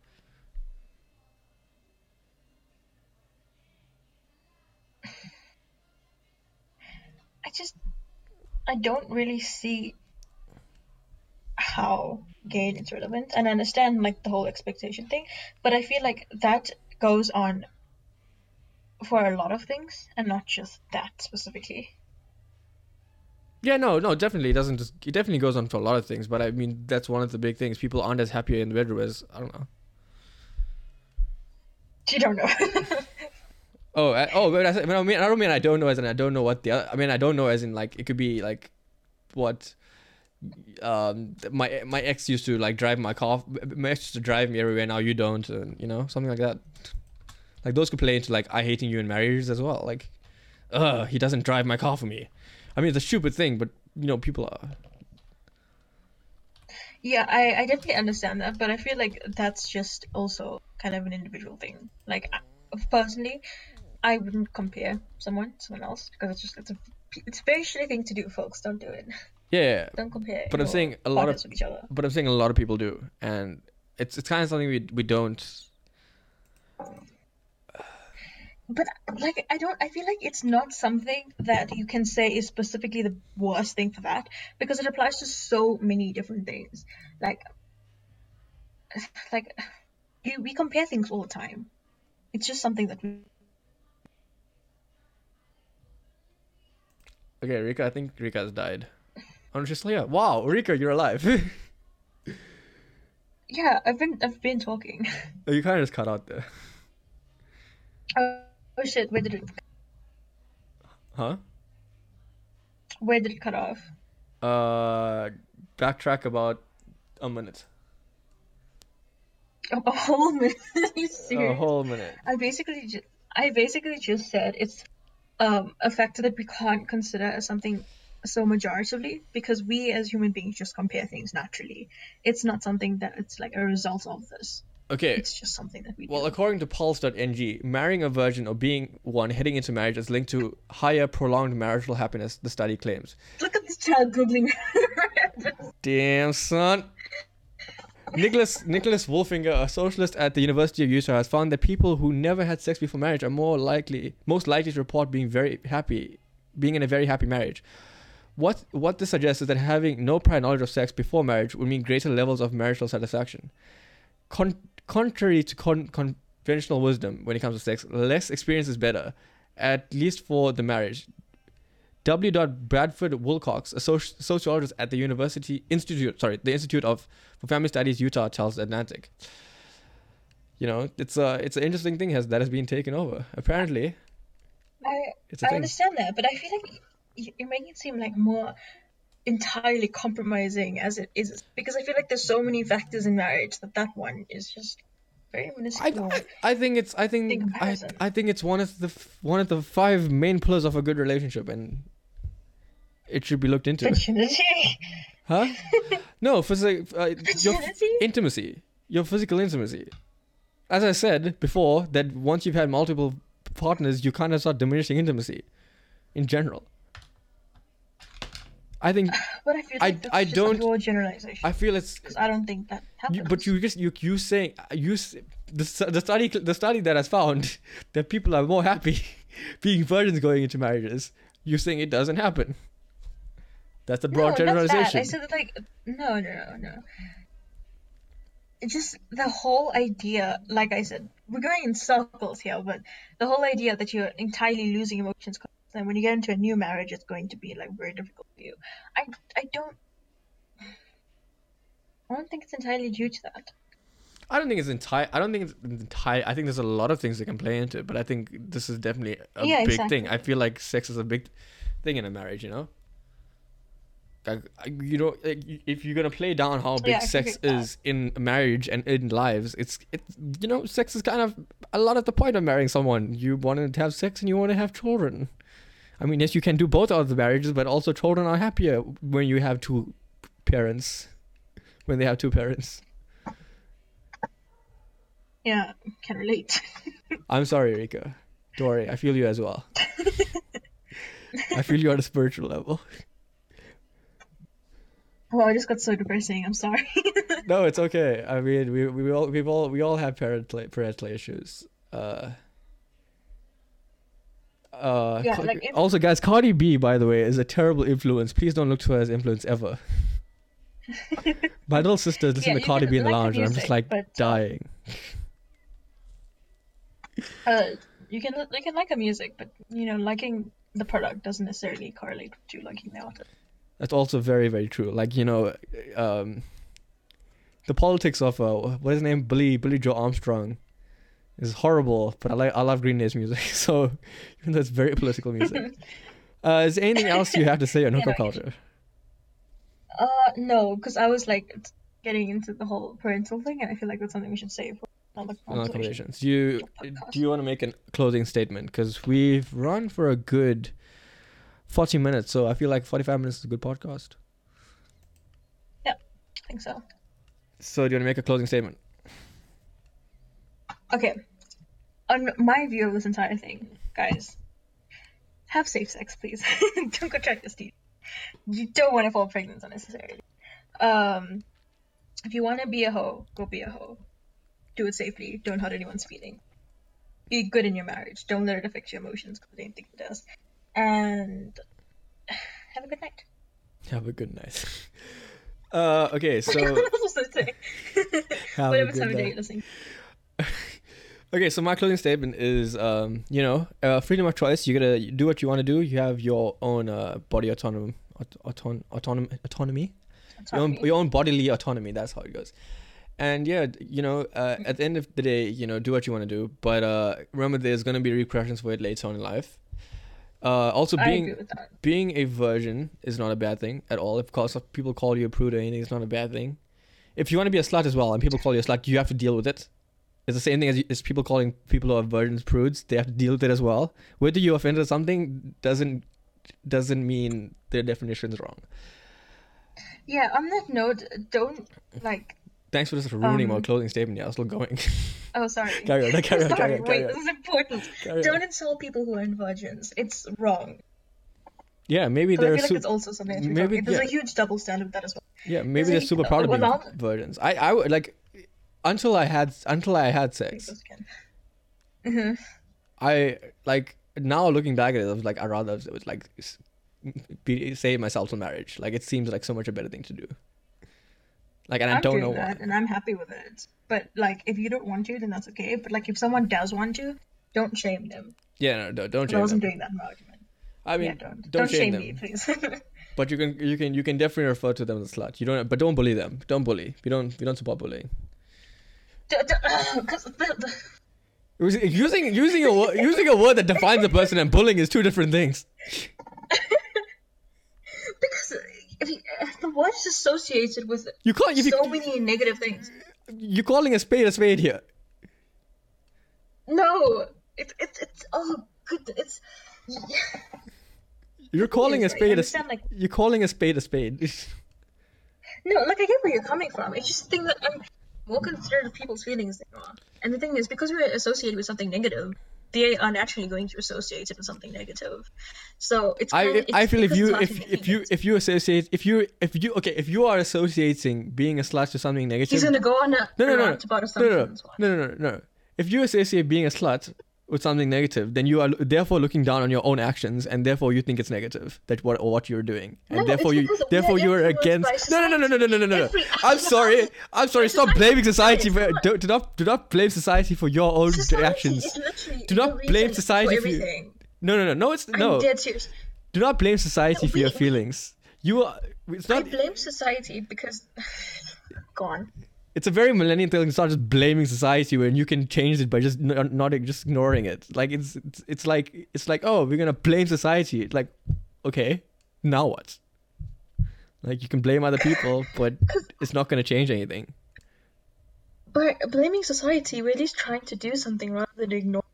Speaker 2: Just I don't really see how gay is relevant, and I understand like the whole expectation thing, but I feel like that goes on for a lot of things and not just that specifically.
Speaker 1: Yeah, no, no, definitely it doesn't. Just, it definitely goes on for a lot of things, but I mean that's one of the big things. People aren't as happy in the bedroom as I don't know.
Speaker 2: You don't know.
Speaker 1: Oh, I, oh, but I, I mean, I don't mean I don't know as in I don't know what the. Other, I mean, I don't know as in like it could be like, what, um, my my ex used to like drive my car. My ex used to drive me everywhere. Now you don't, and you know something like that. Like those could play into like I hating you in marriages as well. Like, uh, he doesn't drive my car for me. I mean, it's a stupid thing, but you know people are.
Speaker 2: yeah, I, I definitely understand that, but I feel like that's just also kind of an individual thing. Like personally, I wouldn't compare someone someone else because it's just it's a it's a very shitty thing to do, folks. Don't do it.
Speaker 1: Yeah,
Speaker 2: Don't compare.
Speaker 1: But I'm saying a lot of-
Speaker 2: each other.
Speaker 1: but I'm saying a lot of people do, and it's it's kind of something we we don't.
Speaker 2: But like I don't I feel like it's not something that you can say is specifically the worst thing for that because it applies to so many different things. Like like we, we compare things all the time. It's just something that we
Speaker 1: Okay, Rika, I think Rika has died. I'm just like, yeah, wow, Rika, you're alive.
Speaker 2: Yeah, I've been I've been talking.
Speaker 1: Oh, you kind of just cut out there.
Speaker 2: oh, oh shit, where did it
Speaker 1: Huh?
Speaker 2: where did it cut off?
Speaker 1: Uh, backtrack about a minute.
Speaker 2: A, whole minute. Are you
Speaker 1: A whole minute.
Speaker 2: I basically just I basically just said it's um a factor that we can't consider as something so majoritively because we as human beings just compare things naturally. It's not something that it's like a result of this.
Speaker 1: Okay.
Speaker 2: It's just something that we
Speaker 1: Well,
Speaker 2: do.
Speaker 1: according to Pulse.ng, marrying a virgin or being one heading into marriage is linked to higher prolonged marital happiness, the study claims.
Speaker 2: Look at this child googling.
Speaker 1: Damn, son. Nicholas Nicholas Wolfinger, a socialist at the University of Utah, has found that people who never had sex before marriage are more likely, most likely to report being very happy, being in a very happy marriage. What what this suggests is that having no prior knowledge of sex before marriage would mean greater levels of marital satisfaction. Con- contrary to con- conventional wisdom when it comes to sex, less experience is better, at least for the marriage. W. Bradford Wilcox, a soci- sociologist at the University Institute, sorry, the Institute of for Family Studies, Utah, tells Atlantic. You know, it's a it's an interesting thing has that has been taken over. Apparently,
Speaker 2: I I
Speaker 1: thing.
Speaker 2: understand that, but I feel like you're making it seem like more entirely compromising as it is because I feel like there's so many factors in marriage that that one is just very
Speaker 1: I,
Speaker 2: minuscule.
Speaker 1: I, I think it's I think I. I think it's one of the f- one of the five main pillars of a good relationship, and it should be looked into.
Speaker 2: Virginity.
Speaker 1: Huh? No, physical uh, your f- intimacy, your physical intimacy. As I said before, that once you've had multiple partners, you kind of start diminishing intimacy, in general. I think
Speaker 2: But I feel
Speaker 1: I-
Speaker 2: like that's
Speaker 1: I
Speaker 2: just
Speaker 1: don't-
Speaker 2: a generalization.
Speaker 1: I feel it's
Speaker 2: Because I don't think that happens.
Speaker 1: you, but you just you you saying you the the study the study that has found that people are more happy being virgins going into marriages. You're saying it doesn't happen. That's the broad
Speaker 2: no,
Speaker 1: generalization.
Speaker 2: I said that like no, no, no, no. It's just the whole idea. Like I said, we're going in circles here, but the whole idea that you're entirely losing emotions, and when you get into a new marriage, it's going to be like very difficult for you. I, I don't. I don't think it's entirely due to that.
Speaker 1: I don't think it's entire. I don't think it's entire. I think there's a lot of things that can play into it, but I think this is definitely a
Speaker 2: Yeah,
Speaker 1: big thing. I
Speaker 2: exactly.
Speaker 1: feel like sex is a big thing in a marriage. You know, you know, if you're gonna play down how big
Speaker 2: Yeah,
Speaker 1: sex
Speaker 2: agree with that.
Speaker 1: is in marriage and in lives, it's it's you know, sex is kind of a lot of the point of marrying someone. You want to have sex and you want to have children. I mean, yes, you can do both of the marriages, but also children are happier when you have two parents. When they have two parents.
Speaker 2: Yeah, can relate.
Speaker 1: I'm sorry, Rika. Don't worry, I feel you as well. I feel you on a spiritual level.
Speaker 2: Oh, I just got so depressing. I'm sorry.
Speaker 1: No, it's okay. I mean, we we all we all we all have parental parental issues. Uh. Uh,
Speaker 2: Yeah, like if-
Speaker 1: also, guys, Cardi B, by the way, is a terrible influence. Please don't look to her as influence ever. My little sister listens
Speaker 2: Yeah,
Speaker 1: to Cardi B in the
Speaker 2: like her
Speaker 1: lounge, and I'm just like
Speaker 2: but, uh,
Speaker 1: dying.
Speaker 2: uh, you can you can like a music, but you know, liking the product doesn't necessarily correlate to liking the artist.
Speaker 1: That's also very, very true. Like you know, um, the politics of uh, what is his name, Billie Billie Joe Armstrong, is horrible. But I like I love Green Day's music, so even though it's very political music. uh, is there anything else you have to say on
Speaker 2: Yeah,
Speaker 1: hookup
Speaker 2: no,
Speaker 1: culture?
Speaker 2: Uh, no, because I was like getting into the whole parental thing, and I feel like that's something we should save for another conversation.
Speaker 1: conversations. You do you want to make a closing statement? Because we've run for a good forty minutes, so I feel like forty five minutes is a good podcast.
Speaker 2: Yeah, I think so.
Speaker 1: So do you want to make a closing statement?
Speaker 2: Okay. On my view of this entire thing, guys, have safe sex, please. don't contract this disease. You don't want to fall pregnant unnecessarily. Um, if you want to be a hoe, go be a hoe. Do it safely. Don't hurt anyone's feelings. Be good in your marriage. Don't let it affect your emotions because I don't think it does. And have a good night.
Speaker 1: Have a good night. Uh, okay, so
Speaker 2: what was I supposed say?
Speaker 1: have a
Speaker 2: Whatever
Speaker 1: good
Speaker 2: time of day you're listening.
Speaker 1: Okay, so my closing statement is, um, you know, uh, freedom of choice. You gotta do what you want to do. You have your own uh, body autonomy, auton- autonomy, autonomy, your own, your own bodily autonomy. That's how it goes. And yeah, you know, uh, at the end of the day, you know, do what you want to do. But uh, remember, there's gonna be repercussions for it later on in life. Uh, also, being being a virgin is not a bad thing at all. If cause people call you a prude or anything, it's not a bad thing. If you want to be a slut as well, and people call you a slut, you have to deal with it. It's the same thing as, as people calling people who are virgins prudes. They have to deal with it as well. Whether you offended at something doesn't doesn't mean their definition is wrong.
Speaker 2: Yeah, on that note, don't like.
Speaker 1: Thanks for just ruining my
Speaker 2: Um,
Speaker 1: closing statement. Yeah, I'm still going.
Speaker 2: Oh, sorry.
Speaker 1: carry on, carry on,
Speaker 2: sorry,
Speaker 1: carry on,
Speaker 2: wait,
Speaker 1: on.
Speaker 2: this is important.
Speaker 1: Carry.
Speaker 2: Don't insult people who are virgins. It's wrong.
Speaker 1: Yeah, maybe
Speaker 2: 'Cause I feel like it's also something
Speaker 1: maybe-
Speaker 2: There's
Speaker 1: yeah.
Speaker 2: a huge double standard with that as well.
Speaker 1: yeah maybe they're super proud of being virgins. I I would like until I had until I had sex.
Speaker 2: hmm
Speaker 1: I like now looking back at it, I was like, I rather it was like save myself to marriage. Like it seems like so much a better thing to do. Like, and I
Speaker 2: I'm
Speaker 1: don't know
Speaker 2: that,
Speaker 1: why.
Speaker 2: and I'm happy with it. But like, if you don't want to, then that's okay. But like, if someone does want to, don't shame them.
Speaker 1: Yeah, no, don't, don't
Speaker 2: 'Cause I
Speaker 1: shame
Speaker 2: wasn't
Speaker 1: them.
Speaker 2: doing that in my argument.
Speaker 1: I mean,
Speaker 2: yeah, don't
Speaker 1: don't, shame,
Speaker 2: shame
Speaker 1: them.
Speaker 2: me, please.
Speaker 1: But you can, you can, you can definitely refer to them as a slut. You don't, but don't bully them. Don't bully. We don't, we don't support bullying.
Speaker 2: Because
Speaker 1: Using using a wo- using a word that defines a person and bullying is two different things.
Speaker 2: because if you, the word is associated with
Speaker 1: You can't. If you,
Speaker 2: so many negative things.
Speaker 1: you're calling a spade a spade here.
Speaker 2: No, it's it's it's oh good. It's
Speaker 1: You're calling a spade a.
Speaker 2: spade. like-
Speaker 1: You're calling a spade a spade.
Speaker 2: no, like I get where you're coming from. It's just the thing that I'm more considerate of people's feelings than you are. And the thing is, because we're associated with something negative, they are naturally going to associate it with something negative. So it's.
Speaker 1: I
Speaker 2: kinda- it's
Speaker 1: I feel if you if if you if you associate if you if you okay if you are associating being a slut to something negative.
Speaker 2: he's gonna go on a
Speaker 1: no, no, no, no, no, no, no, no, no. If you associate being a slut with something negative, then you are therefore looking down on your own actions, and therefore you think it's negative that what or what you're doing, and
Speaker 2: no,
Speaker 1: therefore you therefore you are against. No, no, no, no, no, no, no, no. I'm sorry. I'm sorry. Stop blaming society for do, do not do not blame society for your own
Speaker 2: society
Speaker 1: actions. Do not blame society
Speaker 2: for,
Speaker 1: for you. No, no, no, no. It's
Speaker 2: I'm no.
Speaker 1: Do not blame society
Speaker 2: no,
Speaker 1: for your feelings. You are. It's not.
Speaker 2: I blame society because. Go on
Speaker 1: it's a very millennial thing to start just blaming society when you can change it by just n- not just ignoring it. Like it's, it's it's like it's like oh we're gonna blame society. It's like okay, now what? Like you can blame other people, but it's not gonna change anything.
Speaker 2: By blaming society, we're at least trying to do something rather than ignore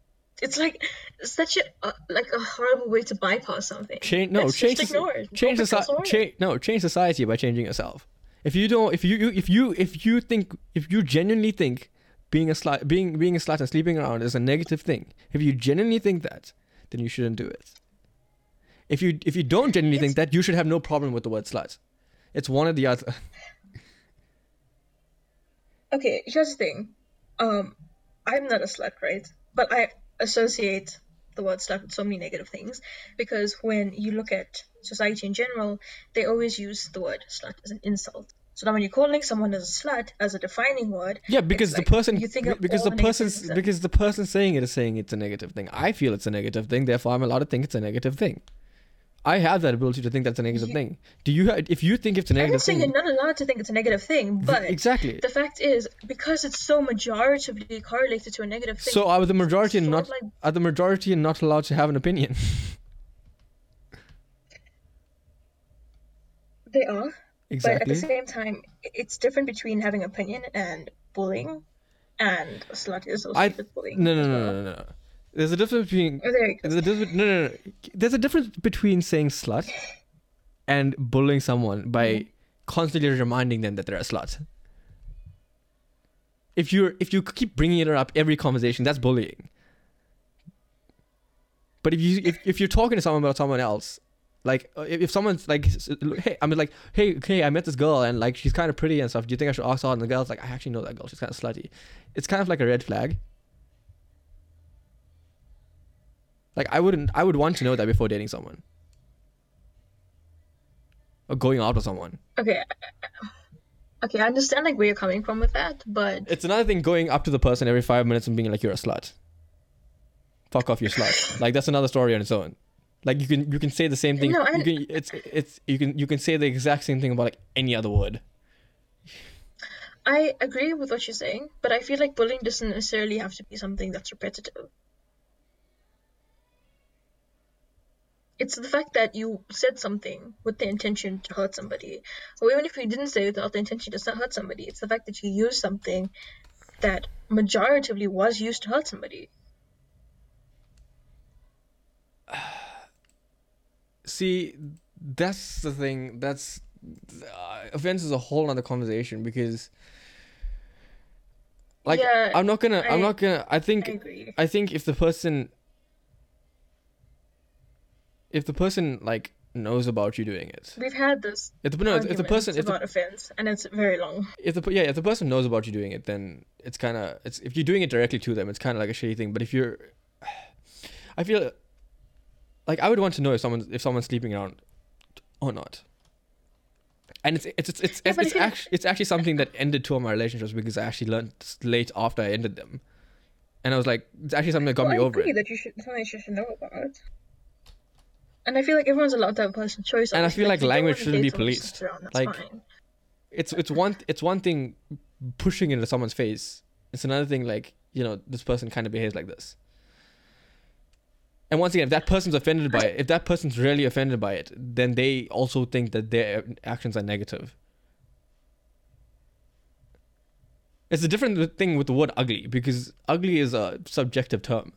Speaker 2: It's like such a uh, like a horrible way to bypass something.
Speaker 1: Change no change
Speaker 2: just
Speaker 1: soci-
Speaker 2: ignore it.
Speaker 1: change
Speaker 2: Don't focus on
Speaker 1: society. Change no change society by changing yourself. If you don't, if you you- if you if you think if you genuinely think being a slut being being a slut and sleeping around is a negative thing, if you genuinely think that, then you shouldn't do it. If you if you don't genuinely think that, you should have no problem with the word slut. It's one or the other.
Speaker 2: Okay, here's the thing. Um, I'm not a slut, right? But I associate the word slut with so many negative things because when you look at society in general, they always use the word slut as an insult. So now when you're calling someone as a slut as a defining word,
Speaker 1: Yeah, because the
Speaker 2: like
Speaker 1: person
Speaker 2: you think
Speaker 1: because the
Speaker 2: negative
Speaker 1: person because the person saying it is saying it's a negative thing. I feel it's a negative thing, therefore I'm allowed to think it's a negative thing. I have that ability to think that's a negative
Speaker 2: You-
Speaker 1: thing. Do you? If you think it's a
Speaker 2: I'm
Speaker 1: negative
Speaker 2: not saying
Speaker 1: thing,
Speaker 2: you're not allowed to think it's a negative thing, but
Speaker 1: exactly.
Speaker 2: the fact is because it's so majoritively correlated to a negative thing.
Speaker 1: So are the majority not
Speaker 2: like
Speaker 1: are the majority not allowed to have an opinion?
Speaker 2: they are, but at the same time, it's different between having opinion and bullying, and slut is also
Speaker 1: I
Speaker 2: with bullying.
Speaker 1: no no no
Speaker 2: well.
Speaker 1: no no. no. There's a difference between
Speaker 2: Oh, there you go.
Speaker 1: there's a difference no, no no there's a difference between saying slut and bullying someone by
Speaker 2: Mm-hmm.
Speaker 1: constantly reminding them that they're a slut. If you're if you keep bringing it up every conversation, that's bullying. But if you if, if you're talking to someone about someone else, like uh, if, someone's like, hey, I mean like, hey, hey, I met this girl and like she's kind of pretty and stuff. Do you think I should ask her? out?" And the girl's like, I actually know that girl. She's kind of slutty. It's kind of like a red flag. Like I wouldn't, I would want to know that before dating someone or going out with someone.
Speaker 2: Okay. Okay, I understand like where you're coming from with that, but
Speaker 1: It's another thing going up to the person every five minutes and being like, "You're a slut." Fuck off, you slut. Like that's another story on its own. Like you can you can say the same thing.
Speaker 2: No, I-
Speaker 1: you can it's it's you can you can say the exact same thing about like any other word.
Speaker 2: I agree with what you're saying, but I feel like bullying doesn't necessarily have to be something that's repetitive. It's the fact that you said something with the intention to hurt somebody, or even if you didn't say it without the intention to hurt somebody, it's the fact that you used something that majoritively was used to hurt somebody.
Speaker 1: See, that's the thing. That's uh, offense is a whole other conversation because, like,
Speaker 2: Yeah,
Speaker 1: I'm not gonna. I, am not gonna. I think.
Speaker 2: I.
Speaker 1: I think if the person if the person like knows about you doing it
Speaker 2: We've had this
Speaker 1: if the no, if the person if the,
Speaker 2: offense, and it's very long.
Speaker 1: if the yeah if the person knows about you doing it then it's kind of it's if you're doing it directly to them it's kind of like a shitty thing but if you're i feel like i would want to know if someone's if someone's sleeping around or not and it's it's it's it's,
Speaker 2: Yeah,
Speaker 1: it's, it's actually it's actually something that ended two of my relationships because i actually learned late after i ended them and i was like it's actually something that got
Speaker 2: Well,
Speaker 1: me
Speaker 2: I
Speaker 1: over it
Speaker 2: that you should something you should know about. And I feel like everyone's allowed to have personal choice.
Speaker 1: And I feel like
Speaker 2: if
Speaker 1: language shouldn't be
Speaker 2: date someone who
Speaker 1: policed.
Speaker 2: around,
Speaker 1: Like,
Speaker 2: fine.
Speaker 1: it's it's one it's one thing pushing into someone's face. It's another thing like you know this person kind of behaves like this. And once again, if that person's offended by it, if that person's really offended by it, then they also think that their actions are negative. It's a different thing with the word ugly because ugly is a subjective term.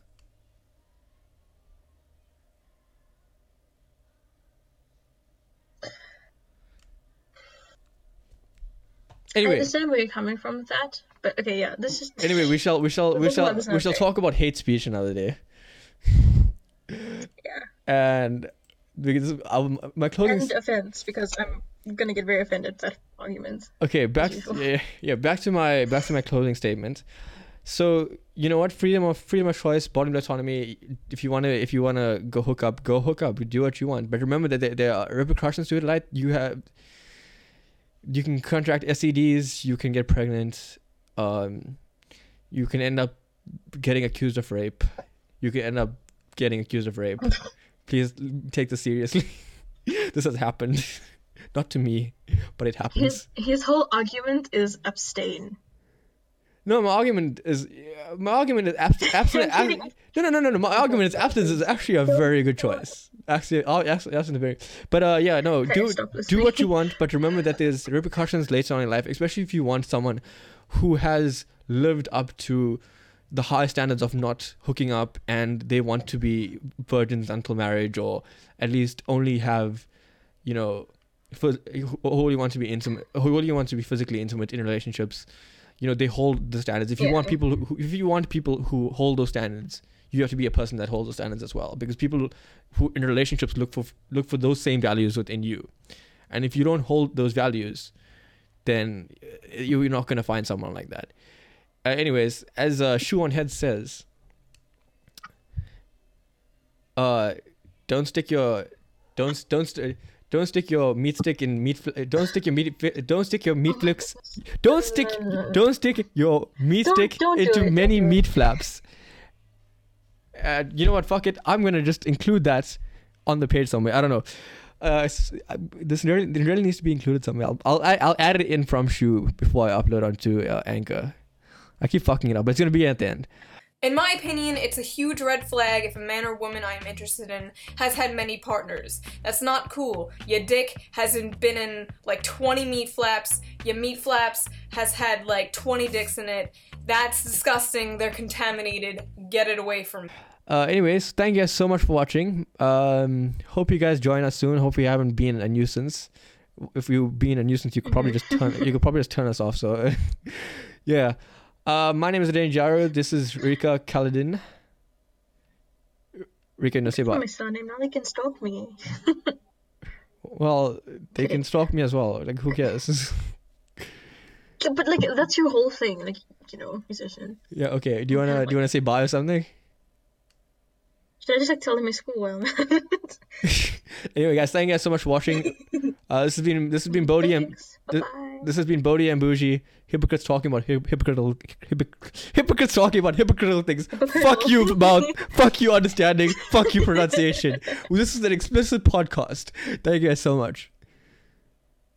Speaker 1: Anyway, I
Speaker 2: understand where you're coming from with that, but okay, yeah, this is
Speaker 1: anyway, we shall we shall we shall we shall talk about hate speech another day. And because um, my clothing
Speaker 2: and offense because I'm gonna get very offended at that argument.
Speaker 1: Okay, back yeah, yeah, back to my back to my closing statement. So you know what, freedom of freedom of choice, bodily autonomy. If you wanna if you wanna go hook up, go hook up. Do what you want, but remember that there, there are repercussions to it. Like you have, you can contract STDs, you can get pregnant, um, you can end up getting accused of rape, you can end up getting accused of rape. Please take this seriously. this has happened, not to me, but it happens.
Speaker 2: His his whole argument is abstain.
Speaker 1: No, my argument is my argument is abs- abstinence.
Speaker 2: I'm
Speaker 1: no, no, no, no, no. My argument is abstinence is actually a very good choice. Actually, oh, actually, abstinence very. But uh, yeah, no, do do what you want, but remember that there's repercussions later on in life, especially if you want someone who has lived up to the high standards of not hooking up and they want to be virgins until marriage or at least only have you know phys- who only want to be intimate who only want to be physically intimate in relationships you know they hold the standards. If you
Speaker 2: Yeah.
Speaker 1: want people who, if you want people who hold those standards you have to be a person that holds those standards as well because people who in relationships look for look for those same values within you. And if you don't hold those values then uh, you're not going to find someone like that uh, anyways as uh, Shoe0nHead says uh don't stick your don't don't st- don't stick your meat stick in meat fl- don't stick your meat fi- don't stick your meat flicks don't stick don't stick your meat
Speaker 2: Don't-
Speaker 1: stick
Speaker 2: don't
Speaker 1: into
Speaker 2: it,
Speaker 1: many
Speaker 2: do
Speaker 1: meat flaps. Uh, you know what? Fuck it. I'm gonna just include that on the page somewhere. I don't know. Uh, uh, this really, really needs to be included somewhere. I'll, I'll I'll add it in from Shoe before I upload onto uh, Anchor. I keep fucking it up, but it's gonna be at the end.
Speaker 3: In my opinion, it's a huge red flag if a man or woman I am interested in has had many partners. That's not cool. Your dick hasn't been in like 20 meat flaps. Your meat flaps has had like 20 dicks in it. That's disgusting. They're contaminated. Get it away from me.
Speaker 1: Uh, anyways, thank you guys so much for watching. Um, hope you guys join us soon. Hope you haven't been a nuisance. If you've been a nuisance, you could probably just turn. You could probably just turn us off. So, yeah. Uh, my name is Adan Jaro. This is Rika Kaladin. Rika, no say bye.
Speaker 2: my surname. Now they can stalk me.
Speaker 1: Well, they can stalk me as well. Like, who cares?
Speaker 2: But like that's your whole thing, like you know, musician.
Speaker 1: yeah. Okay. Do you wanna do you wanna say bye or something?
Speaker 2: Should I just like tell them my school while I'm at it?
Speaker 1: Anyway, guys, thank you guys so much for watching. Uh, this has been this has been Bodhi and th- this has been Bodhi and Bougie. Hypocrites talking about hip- hypocritical hypoc- hypocrites talking about hypocritical things. Fuck you, mouth. Fuck you, understanding. Fuck you, pronunciation. This is an explicit podcast. Thank you guys so much.